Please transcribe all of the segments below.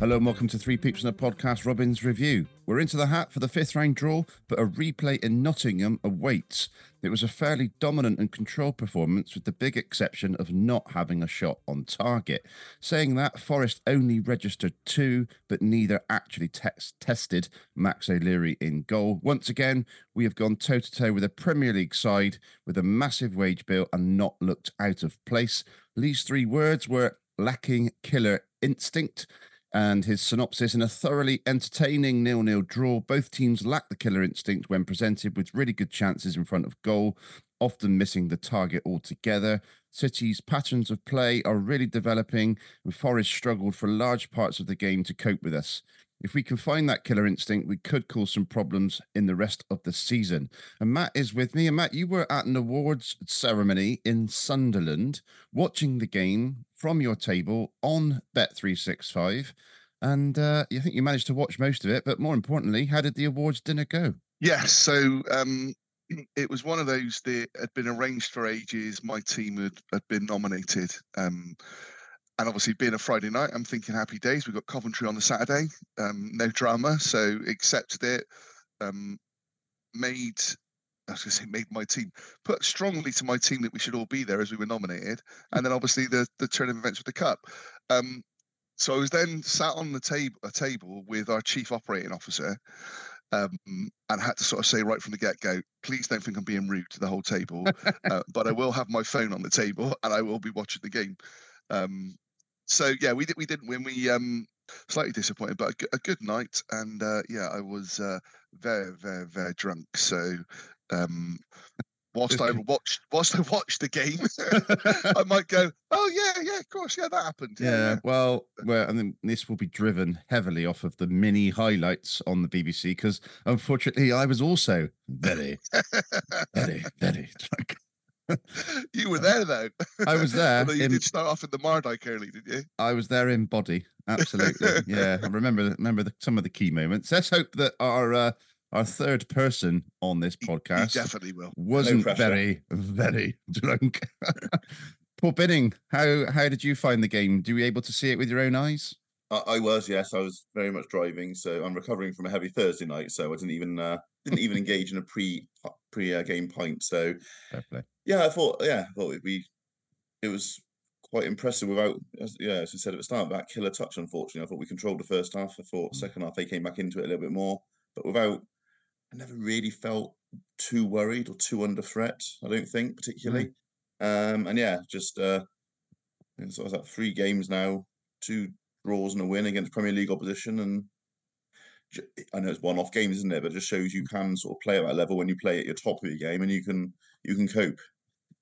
Hello and welcome to Three Peeps in a Podcast Robin's Review. We're into the hat for the fifth round draw, but a replay in Nottingham awaits. It was a fairly dominant and controlled performance, with the big exception of not having a shot on target. Saying that, Forest only registered two, but neither actually tex- tested Max O'Leary in goal. Once again, we have gone toe to toe with a Premier League side with a massive wage bill and not looked out of place. Lee's three words were lacking killer instinct and his synopsis in a thoroughly entertaining nil-nil draw. Both teams lack the killer instinct when presented with really good chances in front of goal, often missing the target altogether. City's patterns of play are really developing, and Forest struggled for large parts of the game to cope with us. If we can find that killer instinct, we could cause some problems in the rest of the season. And Matt is with me. And Matt, you were at an awards ceremony in Sunderland, watching the game from your table on Bet365. And uh, I think you managed to watch most of it. But more importantly, how did the awards dinner go? Yes, so um, it was one of those that had been arranged for ages. My team had, had been nominated. Um, and obviously, being a Friday night, I'm thinking happy days. We've got Coventry on the Saturday, um, no drama. So accepted it, um, made I was going to say made my team put strongly to my team that we should all be there as we were nominated, and then obviously the the turn of events with the cup. Um, so I was then sat on the table a table with our chief operating officer, um, and had to sort of say right from the get go, please don't think I'm being rude to the whole table, uh, but I will have my phone on the table and I will be watching the game. Um, so yeah, we did we didn't win. We um, slightly disappointed, but a, a good night, and uh, yeah, I was uh, very very very drunk. So um, whilst I watched whilst I watched the game, I might go, oh yeah, yeah, of course, yeah, that happened. Yeah, yeah. well, well, and then this will be driven heavily off of the mini highlights on the BBC because unfortunately, I was also very, very, very drunk. you were there though. I was there. Although you in- did start off in the Mardyke early, did you? I was there in body, absolutely. yeah, I remember remember the, some of the key moments. Let's hope that our uh, our third person on this podcast definitely will. wasn't pressure. very very drunk. Paul Binning, how how did you find the game? Do you able to see it with your own eyes? I, I was, yes, I was very much driving. So I'm recovering from a heavy Thursday night, so I didn't even uh, didn't even engage in a pre pre uh, game pint. So play. yeah, I thought, yeah, I thought we it was quite impressive without, as, yeah, as I said at the start, that killer touch. Unfortunately, I thought we controlled the first half. I thought Mm. second half they came back into it a little bit more, but without. I never really felt too worried or too under threat. I don't think particularly. Um, and yeah, just uh, so I was at three games now, two draws and a win against Premier League opposition, and I know it's one-off games, isn't it? But it just shows you can sort of play at that level when you play at your top of your game, and you can you can cope.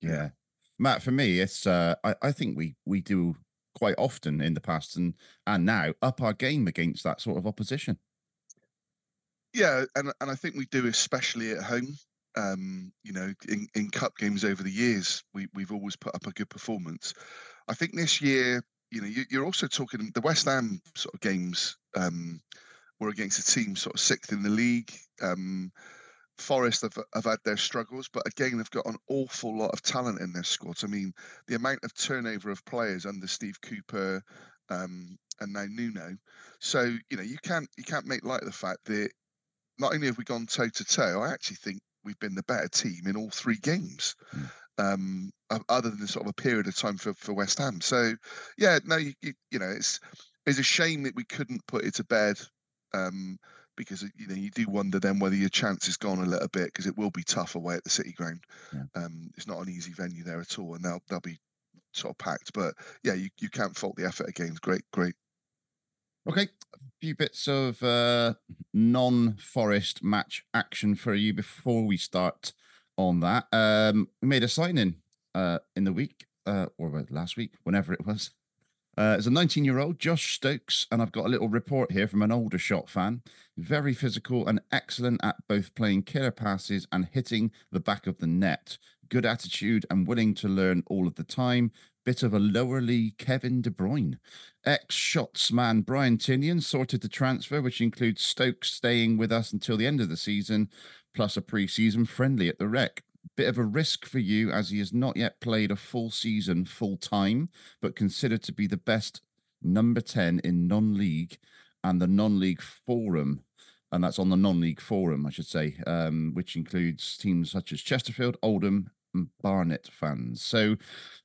Yeah. Matt, for me, it's uh I, I think we we do quite often in the past and and now up our game against that sort of opposition. Yeah, and and I think we do, especially at home. Um, you know, in, in cup games over the years, we we've always put up a good performance. I think this year, you know, you, you're also talking the West Ham sort of games um, were against a team sort of sixth in the league. Um, Forest have, have had their struggles, but again, they've got an awful lot of talent in their squad. I mean, the amount of turnover of players under Steve Cooper um, and now Nuno. So you know, you can't you can't make light of the fact that not only have we gone toe to toe, I actually think we've been the better team in all three games. Um, other than sort of a period of time for, for West Ham. So, yeah, no, you, you, you know, it's it's a shame that we couldn't put it to bed um, because you know you do wonder then whether your chance is gone a little bit because it will be tough away at the City Ground. Yeah. Um, it's not an easy venue there at all, and they'll they'll be sort of packed. But yeah, you, you can't fault the effort again. Great, great. Okay, a few bits of uh, non-forest match action for you before we start on that. Um, we made a signing uh, in the week uh, or last week, whenever it was. Uh, as a 19 year old, Josh Stokes, and I've got a little report here from an Aldershot fan. Very physical and excellent at both playing killer passes and hitting the back of the net. Good attitude and willing to learn all of the time. Bit of a lower league Kevin De Bruyne. Ex shots man Brian Tinnion sorted the transfer, which includes Stokes staying with us until the end of the season, plus a preseason friendly at the Rec bit of a risk for you as he has not yet played a full season full time, but considered to be the best number 10 in non league and the non league forum. And that's on the non league forum, I should say, um, which includes teams such as Chesterfield, Oldham, and Barnet fans. So,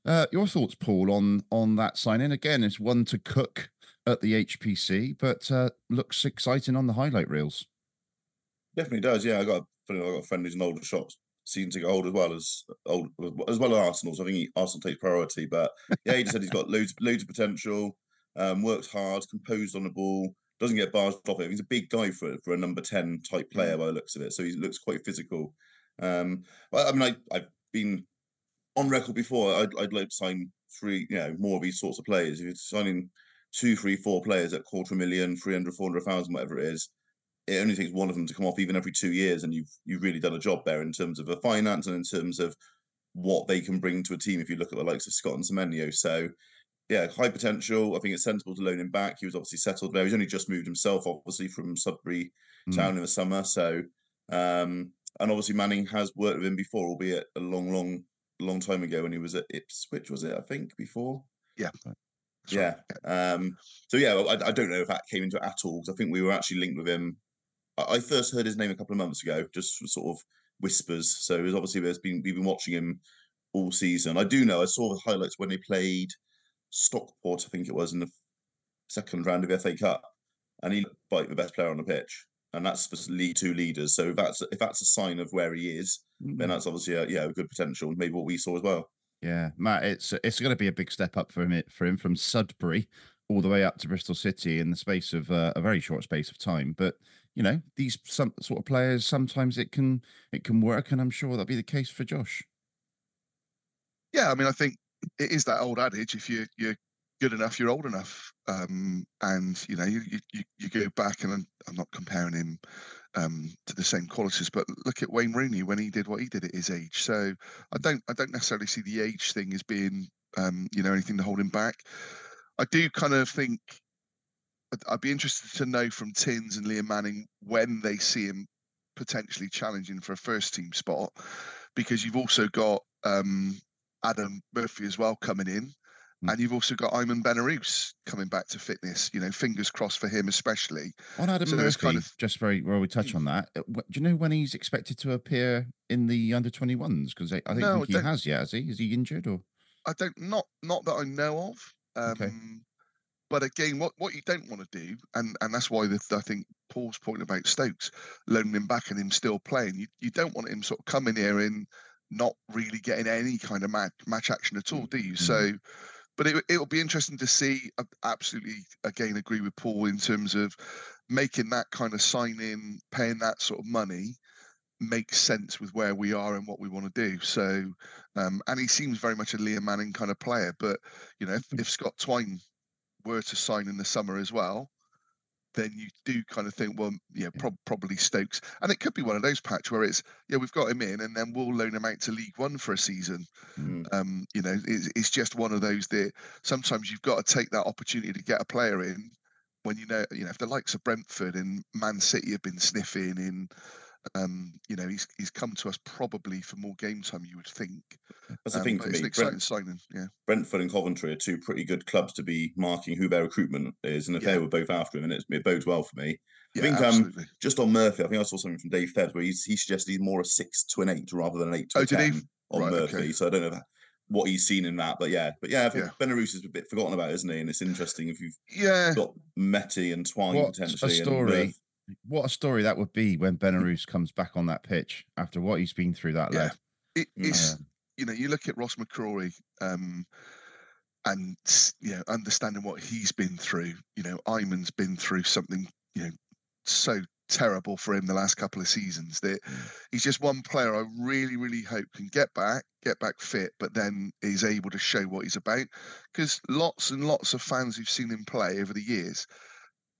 uh, your thoughts, Paul, on on that signing? Again, it's one to cook at the HPC, but uh, looks exciting on the highlight reels. Definitely does. Yeah, I got I got a friend who's an older shots seem to get old as well as old as well as Arsenal. So I think he, Arsenal takes priority. But yeah, he just said he's got loads loads of potential. Um, works hard, composed on the ball, doesn't get barged off it. He's a big guy for for a number ten type player by the looks of it. So he looks quite physical. Um, I mean, I I've been on record before. I'd I'd like to sign three, you know, more of these sorts of players. If you're signing two, three, four players at quarter million, 300, 400,000, whatever it is, it only takes one of them to come off even every two years, and you've you've really done a job there in terms of the finance and in terms of what they can bring to a team. If you look at the likes of Scott and Semenyo, so yeah, high potential. I think it's sensible to loan him back. He was obviously settled there. He's only just moved himself, obviously, from Sudbury mm. Town in the summer. So, um, and obviously Manning has worked with him before, albeit a long, long, long time ago when he was at Ipswich. Was it? I think before. Yeah. Yeah. Um, so yeah, I, I, don't know if that came into it at all because I think we were actually linked with him I first heard his name a couple of months ago, just sort of whispers. So it was obviously there's been we've been watching him all season. I do know I saw the highlights when they played Stockport, I think it was in the second round of the FA Cup, and he looked like the best player on the pitch. And that's for League Two leaders. So if that's if that's a sign of where he is, mm-hmm. then that's obviously a, yeah a good potential. Maybe what we saw as well. Yeah, Matt, it's it's going to be a big step up for him for him from Sudbury all the way up to Bristol City in the space of uh, a very short space of time. But you know, these some sort of players sometimes it can it can work, and I'm sure that'll be the case for Josh. Yeah, I mean, I think it is that old adage: if you you're good enough, you're old enough. Um, and you know, you, you you go back, and I'm, I'm not comparing him um, to the same qualities, but look at Wayne Rooney when he did what he did at his age. So I don't I don't necessarily see the age thing as being um, you know anything to hold him back. I do kind of think I'd be interested to know from Tins and Liam Manning when they see him potentially challenging for a first team spot, because you've also got um, Adam Murphy as well coming in, mm. and you've also got Ayman Benarous coming back to fitness. You know, fingers crossed for him especially. On Adam so Murphy, kind of, just very well, we touch mm. on that. Uh, do you know when he's expected to appear in the under twenty ones? Because I, I, think, no, think he has. Yeah, has he? Is he injured or? I don't not not that I know of. Um, okay. But again, what, what you don't want to do, and, and that's why the, I think Paul's point about Stokes loaning him back and him still playing, you, you don't want him sort of coming here and not really getting any kind of match, match action at all, do you? Mm-hmm. So, but it, it'll be interesting to see. I absolutely, again, agree with Paul in terms of making that kind of sign in, paying that sort of money makes sense with where we are and what we want to do. So, um, and he seems very much a Liam Manning kind of player. But you know, if, if Scott Twine were to sign in the summer as well, then you do kind of think, well, yeah, prob- probably Stokes, and it could be one of those patch where it's, yeah, we've got him in, and then we'll loan him out to League One for a season. Mm. Um, you know, it's, it's just one of those that sometimes you've got to take that opportunity to get a player in when you know, you know, if the likes of Brentford and Man City have been sniffing in um, you know, he's he's come to us probably for more game time, you would think. That's the um, thing for me. An exciting Brent, signing, yeah. Brentford and Coventry are two pretty good clubs to be marking who their recruitment is, and if yeah. they were both after him, and it, it bodes well for me. I think um, just on Murphy, I think I saw something from Dave Fed where he's, he suggested he's more a six to an eight rather than an eight to oh, a ten on right, Murphy. Okay. So I don't know that, what he's seen in that, but yeah, but yeah, yeah. Benarous is a bit forgotten about, isn't he? And it's interesting if you've yeah got Metty and Twine what potentially. A story what a story that would be when Benarous comes back on that pitch after what he's been through. That yeah, it is. You know, you look at Ross McCrorie, um, and you know, understanding what he's been through. You know, Ayman's been through something. You know, so terrible for him the last couple of seasons. That Mm. he's just one player I really, really hope can get back, get back fit, but then is able to show what he's about. Because lots and lots of fans who've seen him play over the years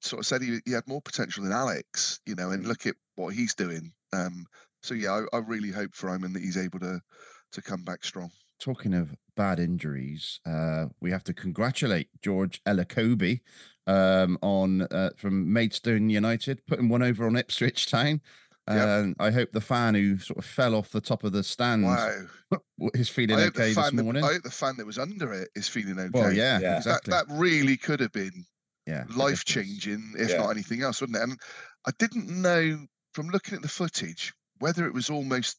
sort of said he, he had more potential than Alex, you know, and look at what he's doing. Um, so yeah, I, I really hope for him and that he's able to to come back strong. Talking of bad injuries, uh, we have to congratulate George Elokobi um, on uh, from Maidstone United, putting one over on Ipswich Town. Yep. I hope the fan who sort of fell off the top of the stand Wow. is feeling okay this fan that, morning. I hope the fan that was under it is feeling okay. Well, yeah, Yeah. Exactly. That, that really could have been yeah, life changing, if Yeah. not anything else, wouldn't it? And I didn't know from looking at the footage whether it was almost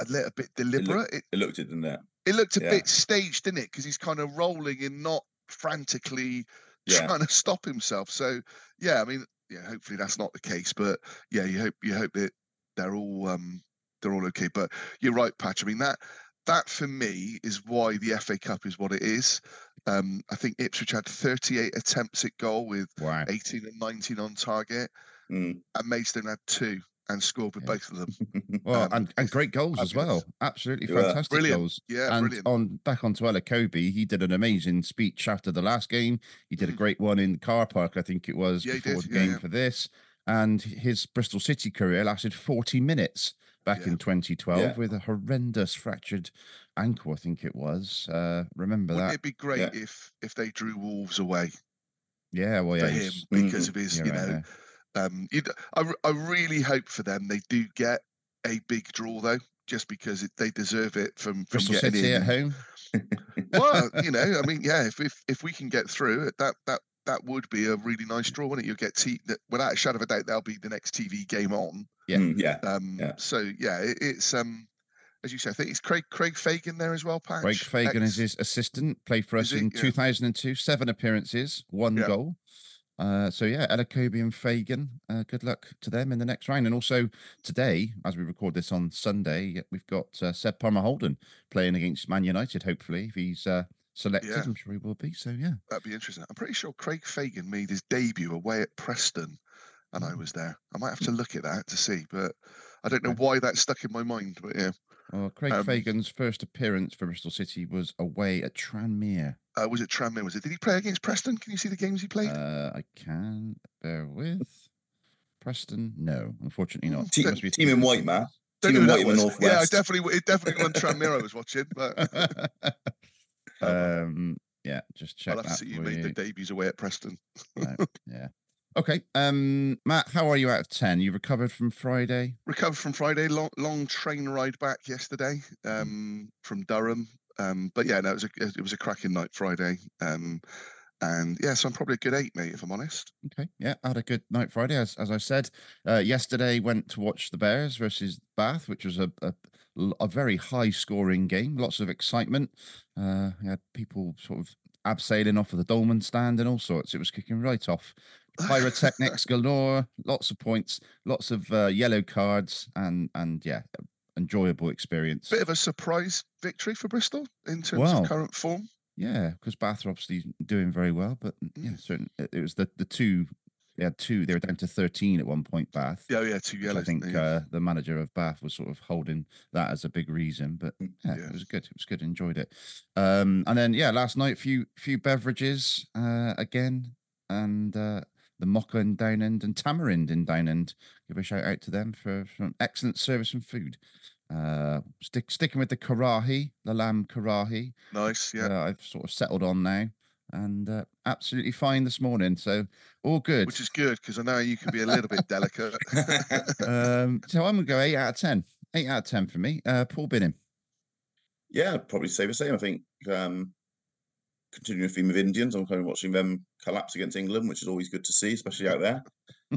a little bit deliberate. It, It looked it, didn't it? it looked a yeah. bit staged, didn't it? Because he's kind of rolling and not frantically Yeah. trying to stop himself. So yeah, I mean, yeah, hopefully that's not the case. But yeah, you hope you hope that they're all um they're all okay. But you're right, Patch. I mean that that for me is why the FA Cup is what it is. Um, I think Ipswich had 38 attempts at goal with Wow. 18 and 19 on target, Mm. and Maidstone had two and scored with Yeah. both of them. Well, Um, and, and great goals as well. Absolutely Yeah. fantastic Brilliant. goals. Yeah, and brilliant. on back onto Elokobi, he did an amazing speech after the last game. He did a Mm. great one in the car park, I think it was, Yeah, before the game for this. And his Bristol City career lasted 40 minutes back Yeah. in 2012 Yeah. with a horrendous fractured ankle, I think it was. Uh, remember Wouldn't that? It'd be great Yeah. if if they drew Wolves away Yeah, well, yeah. for him because Mhm. of his, you're you know, um, I, I really hope for them they do get a big draw though, just because it, they deserve it from from Bristol getting City in. at home. well, you know, I mean, yeah, if if if we can get through it, that that that would be a really nice draw, wouldn't it? You'll get t- that without a shadow of a doubt, that'll be the next TV game on. Yeah. Mm, yeah. Um, Yeah. so yeah, it, it's um, as you say, I think it's Craig Craig Fagan there as well. Patch. Craig Fagan is his assistant, played for us in Yeah. 2002, seven appearances, one Yeah. goal. Uh, so yeah, Elokobi and Fagan, uh, good luck to them in the next round. And also today, as we record this on Sunday, we've got uh, Seb Palmer-Houlden playing against Man United. Hopefully, if he's uh, selected, Yeah. I'm sure he will be. So yeah, That'd be interesting. I'm pretty sure Craig Fagan made his debut away at Preston, and I Mm. was there. I might have to look at that to see, but I don't know why that stuck in my mind. But yeah, well, Craig Um, Fagan's first appearance for Bristol City was away at Tranmere. uh, was it Tranmere? Was it? Did he play against Preston? Can you see the games he played? Uh, I can bear with Preston. No, unfortunately Mm, not. Team- must be team in white, Matt. Don't Team know in who white in the that was. Yeah, I definitely, it definitely wasn't Tranmere I was watching, but um, yeah, just check I'll have to see you made you. the debuts away at Preston. No, yeah. Okay. Um, Matt, how are you out of ten? You recovered from Friday? Recovered from Friday, long, long train ride back yesterday Mm. um, from Durham. Um, but yeah, no, it was a it was a cracking night Friday. Um, and yeah, so I'm probably a good eight, mate, if I'm honest. Okay. Yeah, I had a good night Friday, as as I said. Uh, yesterday went to watch the Bears versus Bath, which was a a, a very high scoring game. Lots of excitement. Uh, we had people sort of abseiling off of the Dolman stand and all sorts. It was kicking right off. Pyrotechnics galore. Lots of points. Lots of uh, yellow cards, and and yeah, enjoyable experience. bit of a surprise victory for Bristol in terms Wow. of current form. Yeah, because Bath are obviously doing very well, but mm, yeah, Mm. certain. It it was the the two. They had two. They were down to thirteen at one point. Bath. Yeah, yeah, two yellows. I think yeah. uh, the manager of Bath was sort of holding that as a big reason, but Mm, yeah, yeah. it was good. It was good. Enjoyed it. Um, and then yeah, last night few few beverages uh, again, and uh, the Mocha in Downend and Tamarind in Downend. Give a shout out to them for, for excellent service and food. Uh, stick sticking with the karahi, the lamb karahi. nice. Yeah, uh, I've sort of settled on now, and uh, absolutely fine this morning. So all good. which is good because I know you can be a little bit delicate. um, so I'm gonna go eight out of ten. Eight out of ten for me. Uh, Paul Binning. Yeah, I'd probably say the same. I think um, continuing the theme of Indians, I'm kind of watching them collapse against England, which is always good to see, especially out there.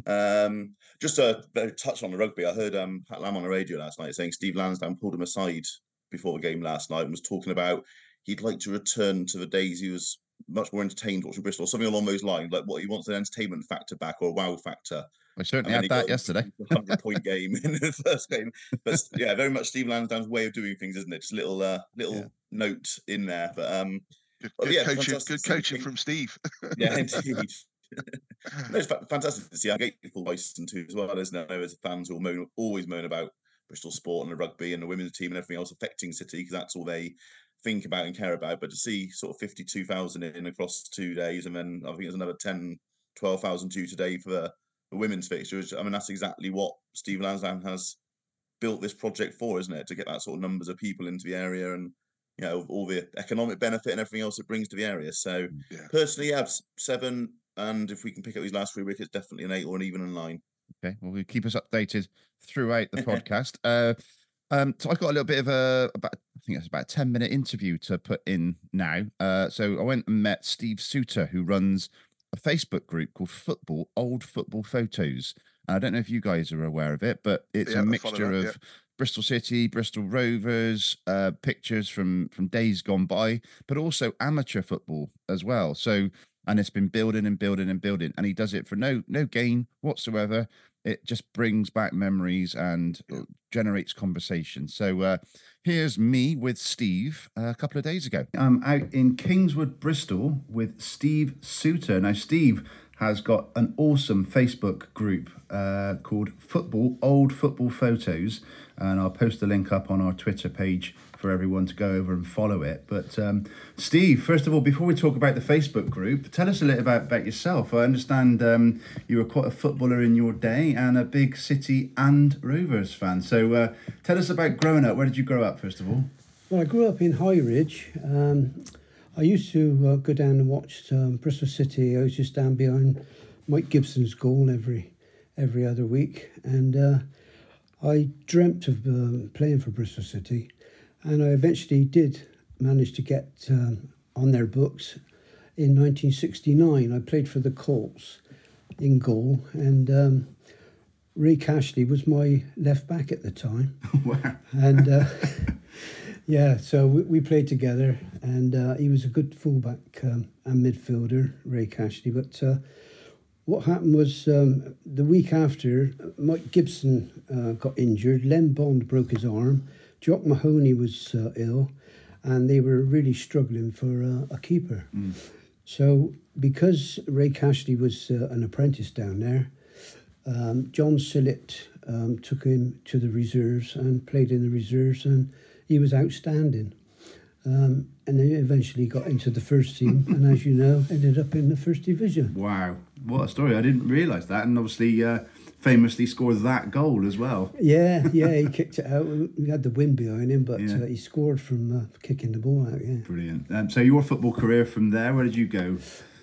um, just a touch on the rugby. I heard um, Pat Lam on the radio last night saying Steve Lansdown pulled him aside before the game last night and was talking about he'd like to return to the days he was much more entertained watching Bristol, or something along those lines. Like what he wants an entertainment factor back or a wow factor. I certainly had that yesterday. a hundred point game in the first game. But yeah, very much Steve Lansdown's way of doing things, isn't it? Just a little uh, little Yeah. note in there. But um, good good yeah, coaching, good to see the coaching from Steve. yeah, indeed. no, it's fantastic to see how grateful Bison too as well, isn't it? I there's fans who will moan, always moan about Bristol sport and the rugby and the women's team and everything else affecting City because that's all they think about and care about. But to see sort of 52,000 in across two days and then I think there's another 10, 12,000 due today for the, the women's fixtures. I mean, that's exactly what Steve Lansdown has built this project for, isn't it? To get that sort of numbers of people into the area and you know all the economic benefit and everything else it brings to the area. So Yeah. personally, I have seven, and if we can pick up these last three wickets, definitely an eight or an even a nine. Okay, well, we'll keep us updated throughout the podcast. uh, um, so I got a little bit of a about I think it's about a ten minute interview to put in now. Uh, so I went and met Steve Suter, who runs a Facebook group called Football Old Football Photos. And I don't know if you guys are aware of it, but it's Yeah, a mixture that, of yeah. Bristol City, Bristol Rovers, uh, pictures from from days gone by, but also amateur football as well. So and it's been building and building and building, and he does it for no no gain whatsoever. It just brings back memories and uh, generates conversation. So uh, here's me with Steve uh, a couple of days ago. I'm out in Kingswood, Bristol, with Steve Suter. Now, Steve has got an awesome Facebook group uh, called Football Old Football Photos, and I'll post the link up on our Twitter page for everyone to go over and follow it. But um, Steve, first of all, before we talk about the Facebook group, tell us a little about, about yourself. I understand um, you were quite a footballer in your day and a big City and Rovers fan. So uh, tell us about growing up. Where did you grow up, first of all? Well, I grew up in High Ridge. Um, I used to uh, go down and watch um, Bristol City. I was just down behind Mike Gibson's goal every every other week, and uh, I dreamt of um, playing for Bristol City, and I eventually did manage to get um, on their books. In 1969, I played for the Colts in goal, and um, Ray Cashley was my left back at the time Wow. and uh, yeah, so we, we played together, and uh, he was a good fullback um, and midfielder, Ray Cashley. But uh, what happened was um, the week after, Mike Gibson uh, got injured, Len Bond broke his arm, Jock Mahoney was uh, ill, and they were really struggling for uh, a keeper. So because Ray Cashley was uh, an apprentice down there, um, John Sillett um, took him to the reserves and played in the reserves, and he was outstanding. Um, and then eventually got into the first team, and as you know, ended up in the first division. Wow. What a story. I didn't realise that. And obviously, uh, famously scored that goal as well. Yeah, yeah, he kicked it out. We had the wind behind him, but Yeah. uh, he scored from uh, kicking the ball out. Yeah. Brilliant. Um, so, your football career from there, where did you go?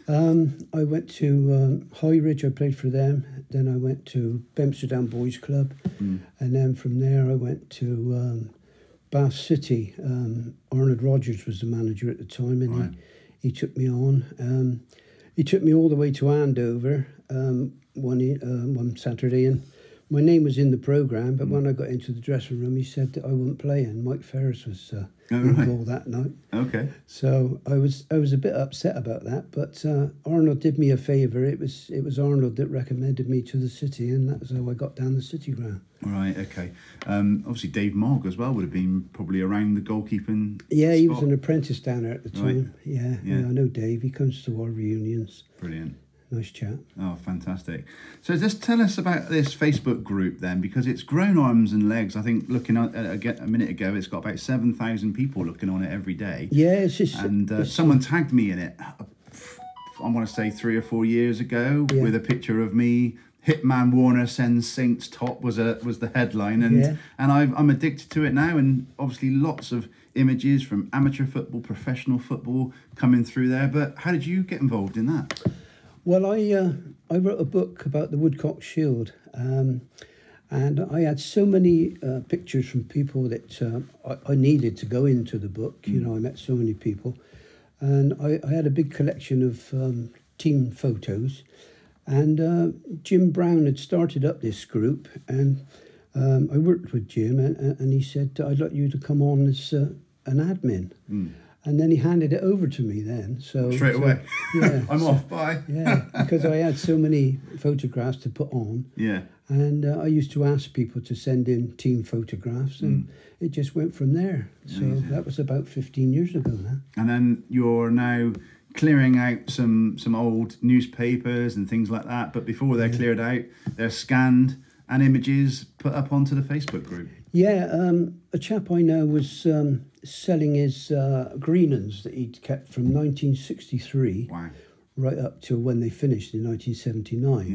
Um, I went to um, High Ridge. I played for them. Then I went to Bemsterdown Boys Club, and then from there I went to um, Bath City. Um, Arnold Rodgers was the manager at the time, and Right. he, he took me on. Um, he took me all the way to Andover um, one uh, one Saturday, and my name was in the program. But when I got into the dressing room, he said that I wouldn't play, and Mike Ferris was uh, Oh, in right. goal that night. Okay. So I was I was a bit upset about that, but uh, Arnold did me a favour. It was it was Arnold that recommended me to the city, and that was how I got down the city ground. Right, okay. Um, obviously, Dave Mogg as well would have been probably around the goalkeeping. Yeah, he was an apprentice down there at the Right. time. Yeah, Yeah. yeah, I know Dave. He comes to our reunions. Brilliant. Nice chat. Oh, fantastic. So just tell us about this Facebook group then, because it's grown arms and legs. I think looking at again a minute ago, it's got about 7,000 people looking on it every day. Yeah, it's just And uh, it's- someone tagged me in it, uh, I want to say three or four years ago, Yeah. with a picture of me. Hitman Warner sends Saints top was a was the headline, and Yeah. and I've, I'm addicted to it now. And obviously, lots of images from amateur football, professional football coming through there. But how did you get involved in that? Well, I uh, I wrote a book about the Woodcock Shield, um, and I had so many uh, pictures from people that uh, I, I needed to go into the book. You know, I met so many people, and I, I had a big collection of um, team photos. And uh, Jim Brown had started up this group, and um, I worked with Jim, and, and he said, "I'd like you to come on as uh, an admin." And then he handed it over to me. Then, so Straight so- away. yeah, I'm off. Bye. yeah, because I had so many photographs to put on, Yeah. and uh, I used to ask people to send in team photographs, and Hmm. it just went from there. So that was about fifteen years ago now. And then you're now clearing out some some old newspapers and things like that. But before they're cleared out, they're scanned and images put up onto the Facebook group. Yeah, um, a chap I know was um, selling his uh, greenlands that he'd kept from 1963 Wow. right up to when they finished in 1979.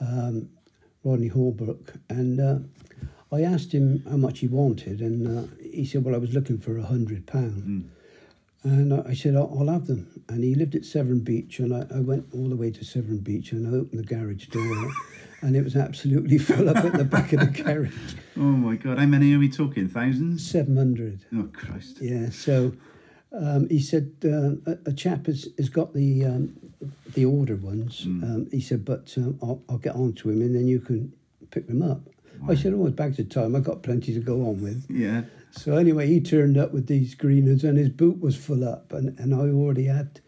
Yeah. Rodney Holbrook, and uh, I asked him how much he wanted, and uh, he said, "Well, I was looking for a hundred pound." And I I said, I'll, "I'll have them." And he lived at Severn Beach, and I, I went all the way to Severn Beach, and I opened the garage door, and it was absolutely full up at the back of the carriage. Oh my God. How many are we talking? Thousands? seven hundred. Oh Christ. Yeah. So um, he said uh, a, a chap has, has got the um, the order ones. Um, he said, but um, I'll, I'll get on to him and then you can pick them up. I said, oh, bags of time. I got plenty to go on with. Yeah. So anyway, he turned up with these greeners and his boot was full up, and, and I already had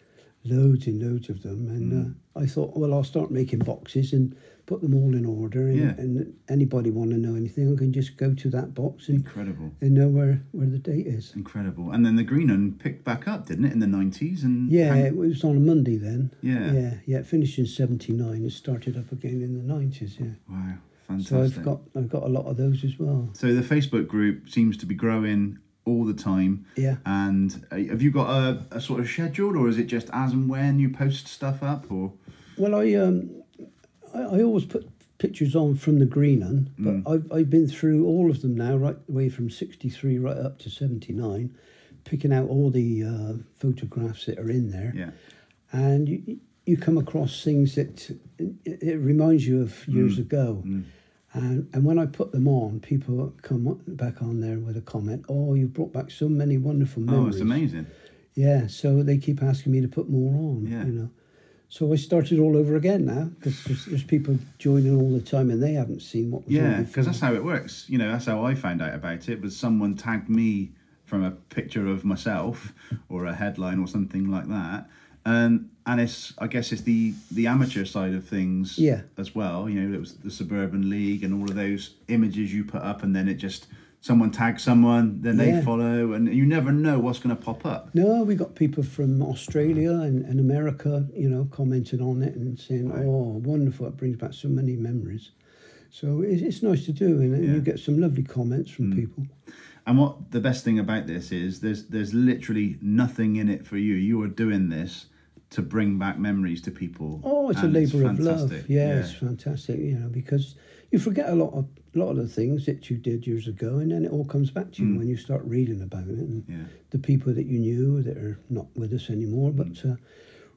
loads and loads of them. And uh, I thought, well, I'll start making boxes and put them all in order. And, Yeah. and anybody want to know anything, I can just go to that box and, Incredible. and know where, where the date is. Incredible. And then the green one picked back up, didn't it, in the 90s? And Yeah, hang- it was on a Monday then. Yeah. Yeah, yeah. It finished in '79. It started up again in the '90s. Yeah. Wow. Fantastic. So I've got I've got a lot of those as well. So the Facebook group seems to be growing all the time. Yeah. And uh, have you got a, a sort of schedule, or is it just as and when you post stuff up, or Well, I um, I, I always put pictures on from the green one, but Mm. I've I've been through all of them now, right away from '63 right up to '79, picking out all the uh, photographs that are in there. yeah, and you, you come across things that it, it reminds you of Mm. years ago. And, and when I put them on, people come back on there with a comment, Oh, you've brought back so many wonderful memories. oh, it's amazing. Yeah, so they keep asking me to put more on, Yeah. you know. So I started all over again now because there's, there's people joining all the time and they haven't seen what was Yeah, because that's how it works. You know, that's how I found out about it. Was someone tagged me from a picture of myself or a headline or something like that, and and it's I guess it's the the amateur side of things. Yeah. As well, you know, it was the suburban league and all of those images you put up, and then it just someone tags someone, then they Yeah. follow, and you never know what's going to pop up. No, we got people from Australia and, and America, you know, commenting on it and saying, "Oh, wonderful! It brings back so many memories." So it's, it's nice to do, and, Yeah. you get some lovely comments from mm. people. And what the best thing about this is there's there's literally nothing in it for you. You are doing this to bring back memories to people. Oh, it's a labour of love. fantastic. Yeah, it's fantastic. You know, because you forget a lot of a lot of the things that you did years ago, and then it all comes back to you when you start reading about it and Mm. Yeah. the people that you knew that are not with us anymore. Mm. But uh,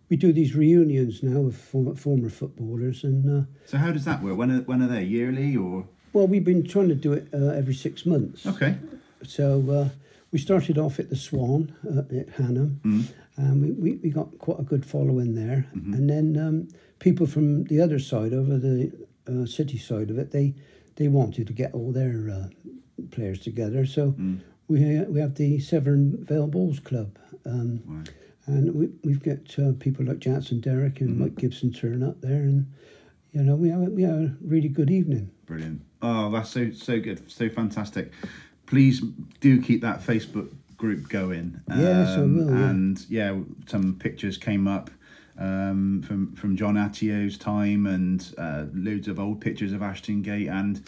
we do these reunions now of former, former footballers, and uh, So how does that work? When are, when are they? Yearly or well, we've been trying to do it uh, every six months. okay? So uh, we started off at the Swan uh, at Hanham, and we, we, we got quite a good following there. And then um, people from the other side, over the uh, city side of it, they they wanted to get all their uh, players together. So we uh, we have the Severn Vale Balls Club. Um, Wow. And we, we've got uh, people like Jantzen Derrick and Mike Gibson turn up there, and you know we have a- we have a really good evening. Brilliant. Oh, that's so so good, so fantastic. Please do keep that Facebook group going. Yes, I will, yeah. And yeah, some pictures came up um, from from John Atyeo's time, and uh, loads of old pictures of Ashton Gate. And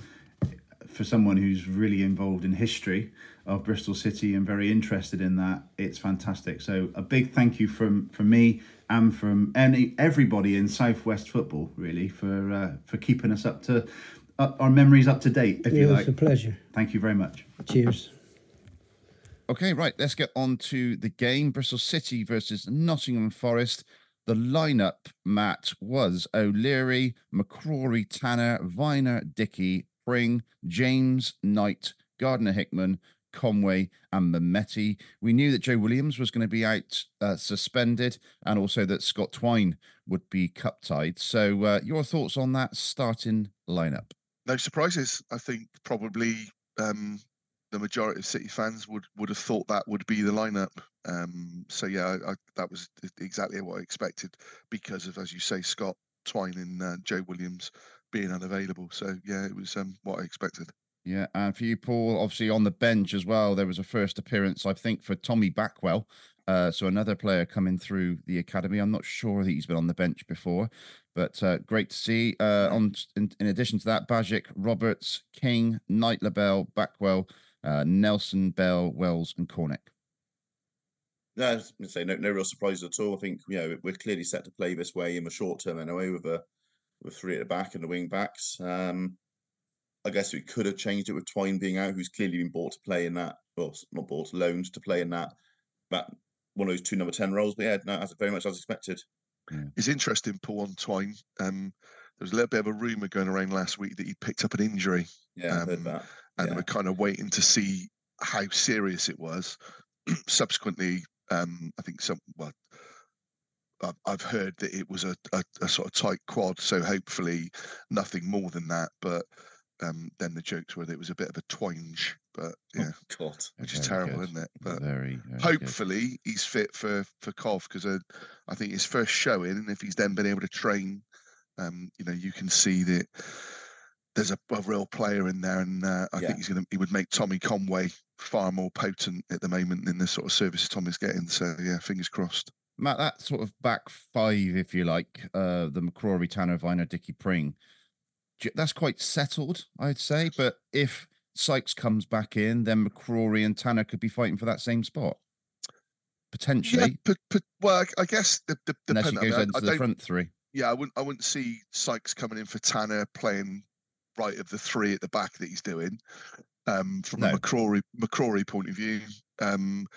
for someone who's really involved in history of Bristol City and very interested in that, it's fantastic. So a big thank you from from me and from any everybody in Southwest football, really, for uh, for keeping us up to uh, our memories up to date, if Yeah, you it's like. a pleasure. Thank you very much. Cheers. Okay, right. Let's get on to the game. Bristol City versus Nottingham Forest. The lineup, Matt, was O'Leary, McCrorie, Tanner, Vyner, Dickie, Pring, James, Knight, Gardner Hickman, Conway, and Mehmeti. We knew that Joe Williams was going to be out uh, suspended and also that Scott Twine would be cup tied. So, uh, your thoughts on that starting lineup? no surprises. I think probably um, the majority of City fans would would have thought that would be the lineup. Um, so yeah, I, I, that was exactly what I expected because of, as you say, Scott Twine and uh, Joe Williams being unavailable. So yeah, it was um, what I expected. Yeah, and for you, Paul, obviously on the bench as well, there was a first appearance, I think, for Tommy Backwell Uh, so another player coming through the academy. I'm not sure that he's been on the bench before, but uh, great to see. Uh, on in, in addition to that, Bajic, Roberts, King, Knight, LaBelle, Backwell, uh, Nelson, Bell, Wells, and Cornick. No, I say no, no real surprises at all. I think you know we're clearly set to play this way in the short term anyway, with a with three at the back and the wing backs. Um, I guess we could have changed it with Twine being out, who's clearly been bought to play in that. Well, not bought, loaned to play in that that one of those two number ten roles. But yeah, no, that's very much as expected. It's interesting, Paul on Twine. Um, there was a little bit of a rumor going around last week that he picked up an injury, Yeah, I heard Um, that. And Yeah. we're kind of waiting to see how serious it was. Subsequently, um, I think some well, I've, heard that it was a, a, a sort of tight quad, so hopefully nothing more than that. But um, then the jokes were that it was a bit of a twinge, but yeah, God. which is terrible, good. isn't it? But Very, very good. hopefully he's fit for for Cov because uh, I think his first showing, and if he's then been able to train, um, you know, you can see that there's a, a real player in there, and uh, I Yeah. think he's gonna he would make Tommy Conway far more potent at the moment in the sort of services Tommy's getting. So yeah, fingers crossed. Matt, that sort of back five, if you like, uh, the McCrorie, Tanner, Vyner, Dickie Pring, that's quite settled, I'd say. But if Sykes comes back in, then McCrorie and Tanner could be fighting for that same spot. Potentially, Yeah, but, but well, I, I guess the, the, unless he depend- I mean, I the front three. yeah, I wouldn't I wouldn't see Sykes coming in for Tanner playing right of the three at the back that he's doing. Um, from a No. McCrorie McCrorie point of view, um,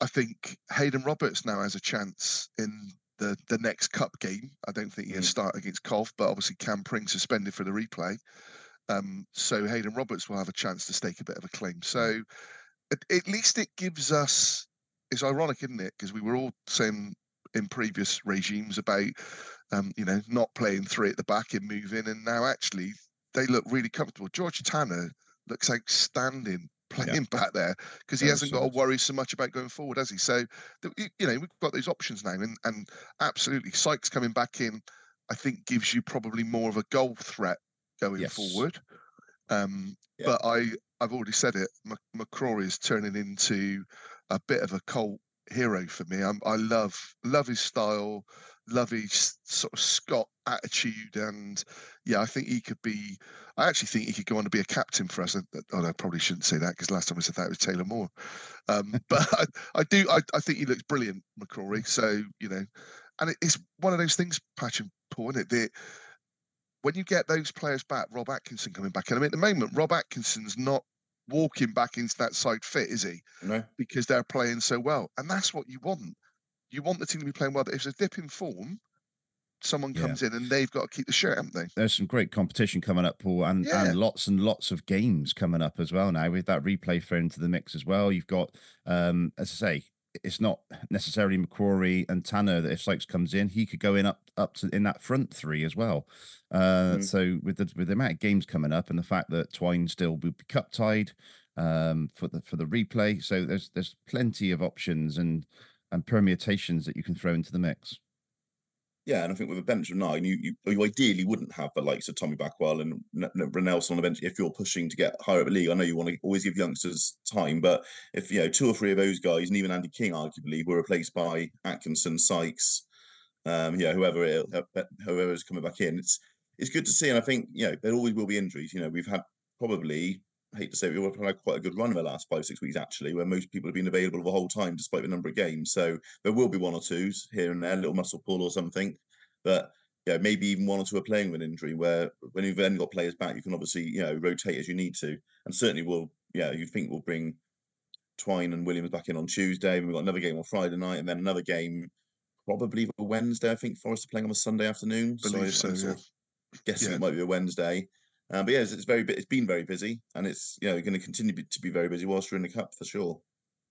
I think Hayden Roberts now has a chance in the the next cup game. I don't think he'll Mm. start against Cov, but obviously Cam Pring suspended for the replay. Um, so Hayden Roberts will have a chance to stake a bit of a claim. So at, at least it gives us. It's ironic, isn't it? Because we were all saying in previous regimes about um, you know, not playing three at the back and moving, and now actually they look really comfortable. George Tanner looks outstanding playing back there because he Very hasn't got to worry so much about going forward, has he? So you know we've got those options now, and and absolutely Sykes coming back in, I think gives you probably more of a goal threat going Yes. forward. Um, Yeah. But I I've already said it. Mc- McCrorie is turning into a bit of a cult hero for me. I'm, I love love his style, love his sort of Scott attitude, and yeah, I think he could be. I actually think he could go on to be a captain for us. and- Oh, I probably shouldn't say that because last time I said that was Taylor Moore. Um, but I, I do. I, I think he looks brilliant, McCrorie. So you know, and it, it's one of those things, Patch and Paul, isn't it? That when you get those players back, Rob Atkinson coming back, and I mean, at the moment, Rob Atkinson's not walking back into that side fit, is he? No, because they're playing so well. And that's what you want. You want the team to be playing well. But if there's a dip in form, someone Yeah. comes in and they've got to keep the shirt, haven't they? There's some great competition coming up, Paul, and, Yeah. and lots and lots of games coming up as well now with that replay thrown into the mix as well. You've got, um, as I say, it's not necessarily McCrorie and Tanner that if Sykes comes in, he could go in up up to in that front three as well. Uh, Mm. So with the with the amount of games coming up and the fact that Twine still will be cup tied um, for the for the replay, so there's there's plenty of options and and permutations that you can throw into the mix. Yeah, and I think with a bench of nine, you, you you ideally wouldn't have the likes of Tommy Backwell and N- Renelson on the bench if you're pushing to get higher up the league. I know you want to always give youngsters time, but if you know two or three of those guys, and even Andy King, arguably, were replaced by Atkinson, Sykes, um, yeah, whoever it, whoever's coming back in, it's it's good to see. And I think you know there always will be injuries. You know, we've had probably I hate to say it, we've had quite a good run in the last five six weeks actually, where most people have been available the whole time despite the number of games. So there will be one or twos here and there, a little muscle pull or something. But yeah, maybe even one or two are playing with an injury where when you've then got players back, you can obviously, you know, rotate as you need to. And certainly will, yeah, you think we'll bring Twine and Williams back in on Tuesday. and We've got another game on Friday night and then another game probably Wednesday. I think Forest are playing on a Sunday afternoon. Believe I- so, I'm sort of guessing Yeah. it might be a Wednesday. Um, but yeah, it's, it's very it's been very busy and it's you know going to continue to be very busy whilst we're in the cup for sure.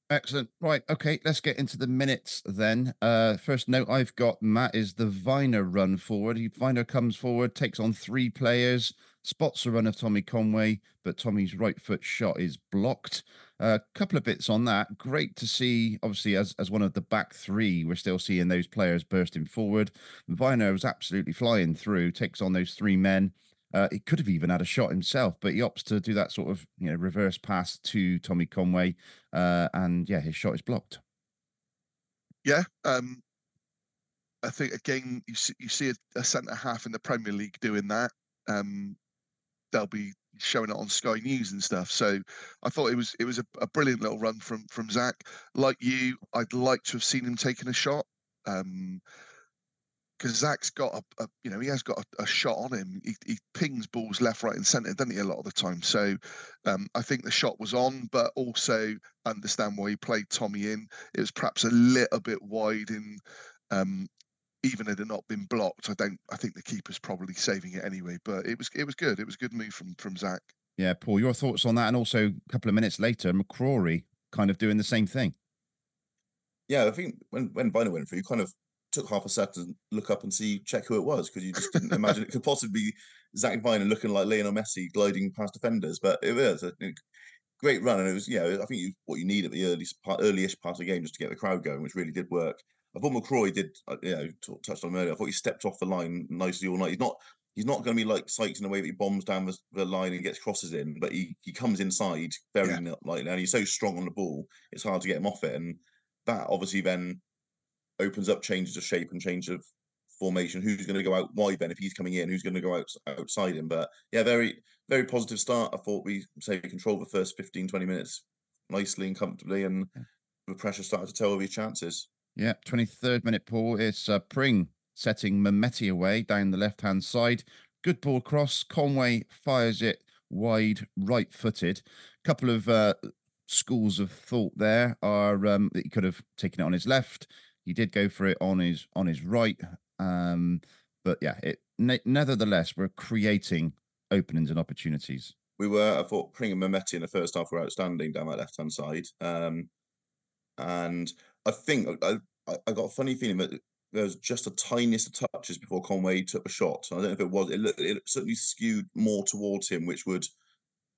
Excellent. Right. Okay. Let's get into the minutes then. Uh, first note I've got Matt is the Vyner run forward. He, Vyner comes forward, takes on three players, spots a run of Tommy Conway, but Tommy's right foot shot is blocked. A couple of bits on that. Great to see, obviously, as, as one of the back three, we're still seeing those players bursting forward. Vyner was absolutely flying through, takes on those three men. Uh, he could have even had a shot himself, but he opts to do that sort of you know reverse pass to Tommy Conway, uh, and yeah, his shot is blocked. Yeah, um, I think again you see, you see a, a centre half in the Premier League doing that. Um, they'll be showing it on Sky News and stuff. So I thought it was it was a, a brilliant little run from from Zak. Like you, I'd like to have seen him taking a shot. Um, because Zak's got a, a, you know, he has got a, a shot on him. He, he, pings balls left, right, and centre, doesn't he? A lot of the time. So um, I think the shot was on, but also understand why he played Tommy in. It was perhaps a little bit wide in um, even had it not been blocked, I don't. I think the keeper's probably saving it anyway. But it was it was good. It was a good move from from Zach. Yeah, Paul, your thoughts on that, and also a couple of minutes later, McCrorie kind of doing the same thing. Yeah, I think when when Vyner went through, you kind of took half a second to look up and see check who it was because you just didn't imagine it could possibly be Zak Vyner looking like Lionel Messi gliding past defenders. But it was a great run, and it was yeah. I think you, what you need at the early part, early-ish part of the game just to get the crowd going, which really did work. I thought McCrorie did, uh, you know, t- touched on earlier. I thought he stepped off the line nicely all night. He's not, he's not going to be like Sykes in a way that he bombs down the, the, line and gets crosses in, but he he comes inside very yeah. lightly, and he's so strong on the ball. It's hard to get him off it, and that obviously then opens up changes of shape and change of formation. Who's going to go out wide then if he's coming in? Who's going to go out outside him? But yeah, very very positive start. I thought we say we controlled the first 15, 20 minutes nicely and comfortably, and the pressure started to tell over your chances. Yeah, 23rd minute, Paul. It's uh, Pring setting Mehmeti away down the left hand side. Good ball cross. Conway fires it wide, right footed. A Couple of uh, schools of thought there are um, that he could have taken it on his left. He did go for it on his on his right. Um, but yeah, it ne- nevertheless we're creating openings and opportunities. We were. I thought Pring and Mehmeti in the first half were outstanding down that left hand side. Um, and I think I, I got a funny feeling that there was just a tiniest of touches before Conway took a shot. I don't know if it was. It, looked, it certainly skewed more towards him, which would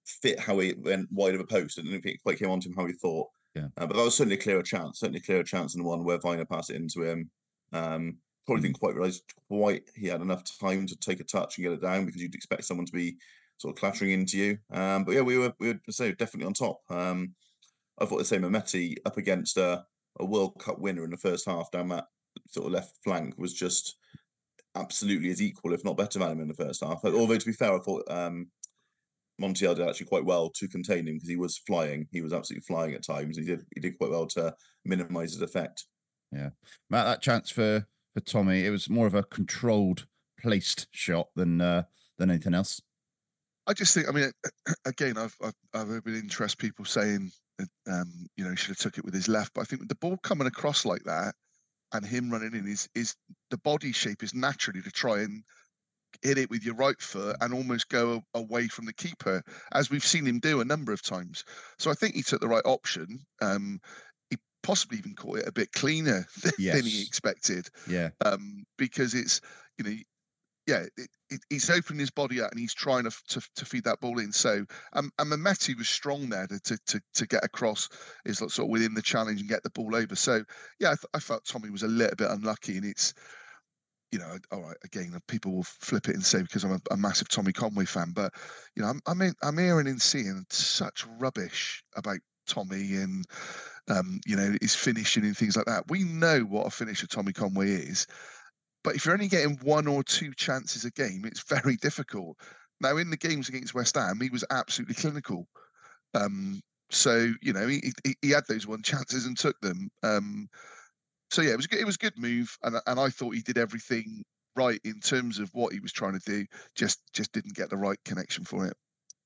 fit how he went wide of a post. I didn't think it quite came onto him how he thought. Yeah. Uh, but that was certainly a clearer chance. Certainly a clearer chance than the one where Vyner passed it into him. Um, probably didn't quite realise quite he had enough time to take a touch and get it down because you'd expect someone to be sort of clattering into you. Um, but yeah, we were we were say definitely on top. Um, I thought the same Mehmeti up against a a World Cup winner in the first half down that sort of left flank was just absolutely as equal, if not better than him in the first half. Although to be fair, I thought um, Montiel did actually quite well to contain him because he was flying. He was absolutely flying at times. He did he did quite well to minimise his effect. Yeah, Matt, that chance for for Tommy, it was more of a controlled, placed shot than uh, than anything else. I just think, I mean, again, I've I've, I've heard interest people saying um, you know, he should have took it with his left. But I think with the ball coming across like that and him running in, is is the body shape is naturally to try and hit it with your right foot and almost go away from the keeper, as we've seen him do a number of times. So I think he took the right option. Um, he possibly even caught it a bit cleaner than, yes. than he expected. Yeah. Um, because it's you know yeah, it, it, he's opening his body out and he's trying to, to, to feed that ball in. So, um, and Mehmeti was strong there to, to, to get across, is sort of within the challenge and get the ball over. So, yeah, I, th- I felt Tommy was a little bit unlucky, and it's, you know, all right. Again, people will flip it and say because I'm a, a massive Tommy Conway fan, but you know, I'm I'm, in, I'm hearing and seeing such rubbish about Tommy and um, you know his finishing and things like that. We know what a finisher Tommy Conway is. But if you're only getting one or two chances a game, it's very difficult. Now, in the games against West Ham, he was absolutely clinical. Um, so you know he, he, he had those one chances and took them. Um, so yeah, it was it was a good move, and and I thought he did everything right in terms of what he was trying to do. Just just didn't get the right connection for it.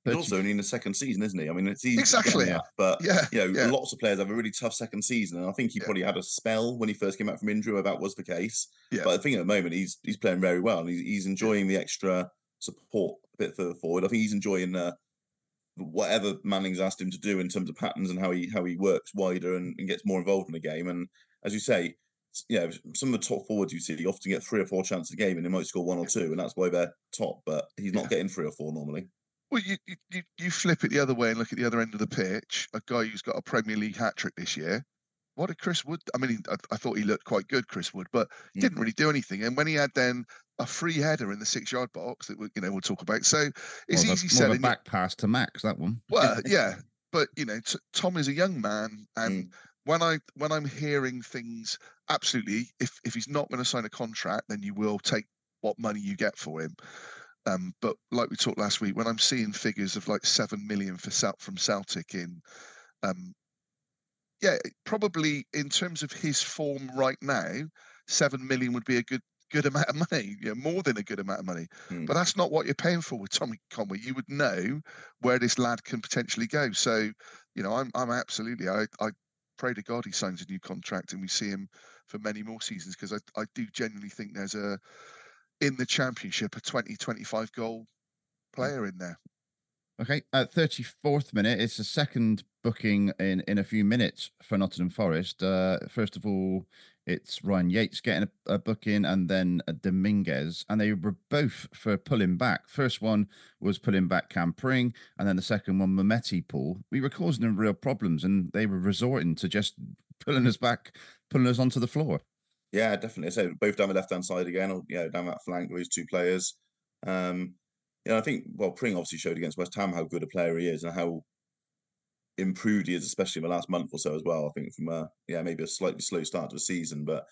He's also only in the second season, isn't he? I mean, it's easy exactly, there, but yeah, you know, yeah. lots of players have a really tough second season, and I think he yeah. probably had a spell when he first came out from injury where that was the case. Yeah. But I think at the moment he's he's playing very well, and he's, he's enjoying the extra support a bit further forward. I think he's enjoying uh, whatever Manning's asked him to do in terms of patterns and how he how he works wider and, and gets more involved in the game. And as you say, yeah, some of the top forwards you see you often get three or four chances a game, and they might score one or two, and that's why they're top. But he's not getting three or four normally. Well, you, you you flip it the other way and look at the other end of the pitch. A guy who's got a Premier League hat trick this year. What did Chris Wood? I mean, I, I, thought he looked quite good, Chris Wood, but he didn't mm-hmm. really do anything. And when he had then a free header in the six-yard box that we, you know we'll talk about. So it's well, easy selling. back pass to Max that one. Well, yeah, but you know, t- Tom is a young man, and mm. When I when I'm hearing things, absolutely. If if he's not going to sign a contract, then you will take what money you get for him. Um, but like we talked last week, when I'm seeing figures of like seven million for from Celtic in, um, yeah, probably in terms of his form right now, seven million would be a good good amount of money, you know, more than a good amount of money. Hmm. But that's not what you're paying for with Tommy Conway. You would know where this lad can potentially go. So, you know, I'm I'm absolutely I I pray to God he signs a new contract and we see him for many more seasons because I, I do genuinely think there's a in the championship a 20 25 goal player in there. Okay, at 34th minute, it's the second booking in, in a few minutes for Nottingham Forest. Uh, first of all, it's Ryan Yates getting a, a booking and then a Dominguez, and they were both for pulling back. First one was pulling back Cam Pring, and then the second one, Mehmeti Paul. We were causing them real problems, and they were resorting to just pulling us back, pulling us onto the floor. Yeah, definitely. So both down the left hand side again, or you know, down that flank with his two players. Um, yeah, I think well, Pring obviously showed against West Ham how good a player he is and how improved he is, especially in the last month or so as well. I think from a yeah, maybe a slightly slow start to the season, but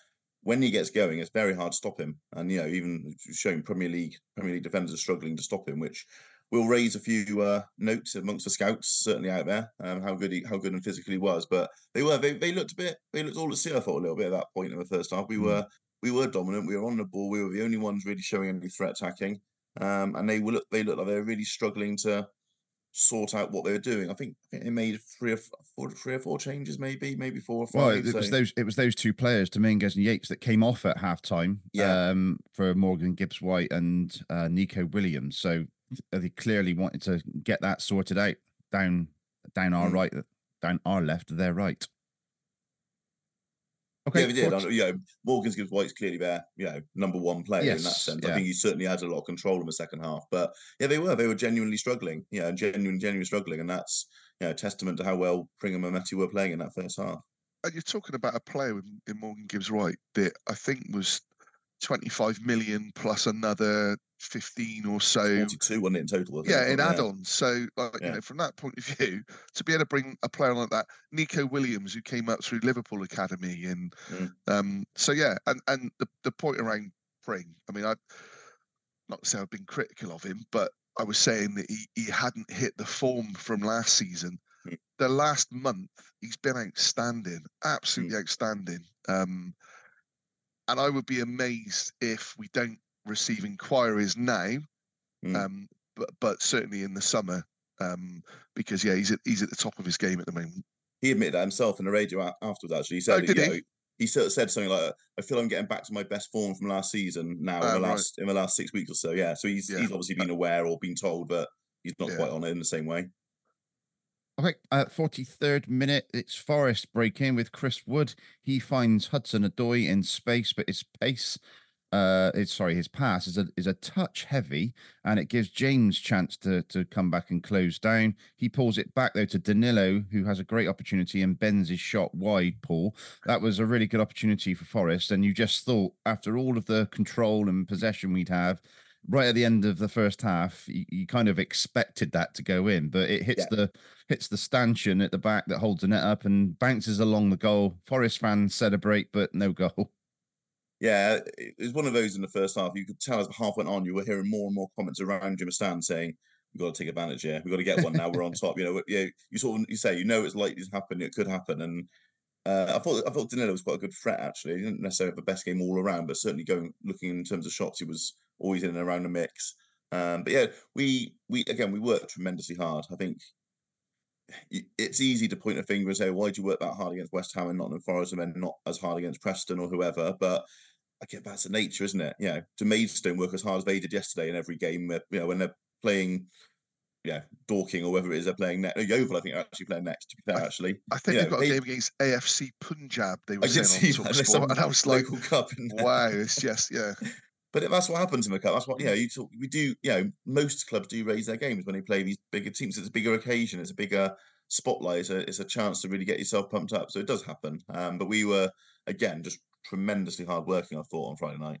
when he gets going, it's very hard to stop him. And you know, even showing Premier League Premier League defenders are struggling to stop him, which will raise a few uh, notes amongst the scouts certainly out there. Um, how good he how good and physically was, but they were they, they looked a bit they looked all at sea. I thought a little bit at that point in the first half. We Mm. were we were dominant. We were on the ball. We were the only ones really showing any threat attacking. Um, and they were look they looked like they were really struggling to sort out what they were doing. I think, I think they made three or four, three or four changes, maybe, maybe four or five. Well, it, it was those it was those two players, Dominguez and Yates, that came off at halftime. Yeah. Um, for Morgan Gibbs White and uh, Neco Williams. So they clearly wanted to get that sorted out down down our Mm. right, down our left, their right. Yeah, they did. 40 I- You know, Morgan's Gibbs White's clearly their, you know, number one player in that sense. yeah. I think he certainly had a lot of control in the second half. But yeah, they were. They were genuinely struggling. Yeah, genuine, genuinely struggling, and that's you know testament to how well Pring and Mehmeti were playing in that first half. And you're talking about a player in, in Morgan Gibbs White that I think was 25 million plus another 15 or so. Forty-two, wasn't it in total? Yeah, in add-ons. So, like, Yeah. you know, from that point of view, to be able to bring a player like that, Neco Williams, who came up through Liverpool Academy, and Mm. um, so yeah, and and the the point around Pring, I mean, I not to say I've been critical of him, but I was saying that he he hadn't hit the form from last season. Mm. The last month, he's been outstanding, absolutely outstanding. Um, and I would be amazed if we don't receive inquiries now Mm. um, but but certainly in the summer, um, because yeah, he's at he's at the top of his game at the moment. He admitted that himself in the radio afterwards. Actually, he said, Oh, that, you he? know, he sort of said something like, "I feel I'm getting back to my best form from last season now Ah, in the right. last in the last six weeks or so." Yeah, so he's Yeah. he's obviously been aware or been told, but he's not Yeah. quite on it in the same way. Okay, at 43rd minute, it's Forest break in with Chris Wood. He finds Hudson-Odoi in space, but his pace, uh, it's sorry, his pass is a is a touch heavy, and it gives James chance to to come back and close down. He pulls it back though to Danilo, who has a great opportunity and bends his shot wide. Paul, that was a really good opportunity for Forest, and you just thought after all of the control and possession we'd have. Right at the end of the first half, you, you kind of expected that to go in, but it hits Yeah. the hits the stanchion at the back that holds the net up and bounces along the goal. Forest fans celebrate, but no goal. Yeah, it was one of those in the first half. You could tell as the half went on, you were hearing more and more comments around Jim Stand saying, "We've got to take advantage here. We've got to get one now. We're on top." You know, yeah. You sort of you say you know it's likely to happen. It could happen, and uh, I thought I thought Danilo was quite a good threat actually. He didn't necessarily have the best game all around, but certainly going looking in terms of shots, he was always in and around the mix. Um, but yeah, we we again we worked tremendously hard. I think it's easy to point a finger and say, "Why did you work that hard against West Ham and Nottingham Forest, and then not as hard against Preston or whoever?" But I get that's the nature, isn't it? You know, do Maidstone work as hard as they did yesterday in every game? You know, when they're playing, yeah, Dorking or whether it is they're playing next. Yeovil, I think, are actually playing next. To be fair, actually, I think Yeah, they've got they- a game against AFC Punjab. They were I did see on that. Some and I was like, local cup "Wow, it's just yeah." But that's what happens in the cup. That's what you know. You talk, we do. You know, most clubs do raise their games when they play these bigger teams. It's a bigger occasion. It's a bigger spotlight. It's a, it's a chance to really get yourself pumped up. So it does happen. Um, but we were again just tremendously hard working. I thought on Friday night.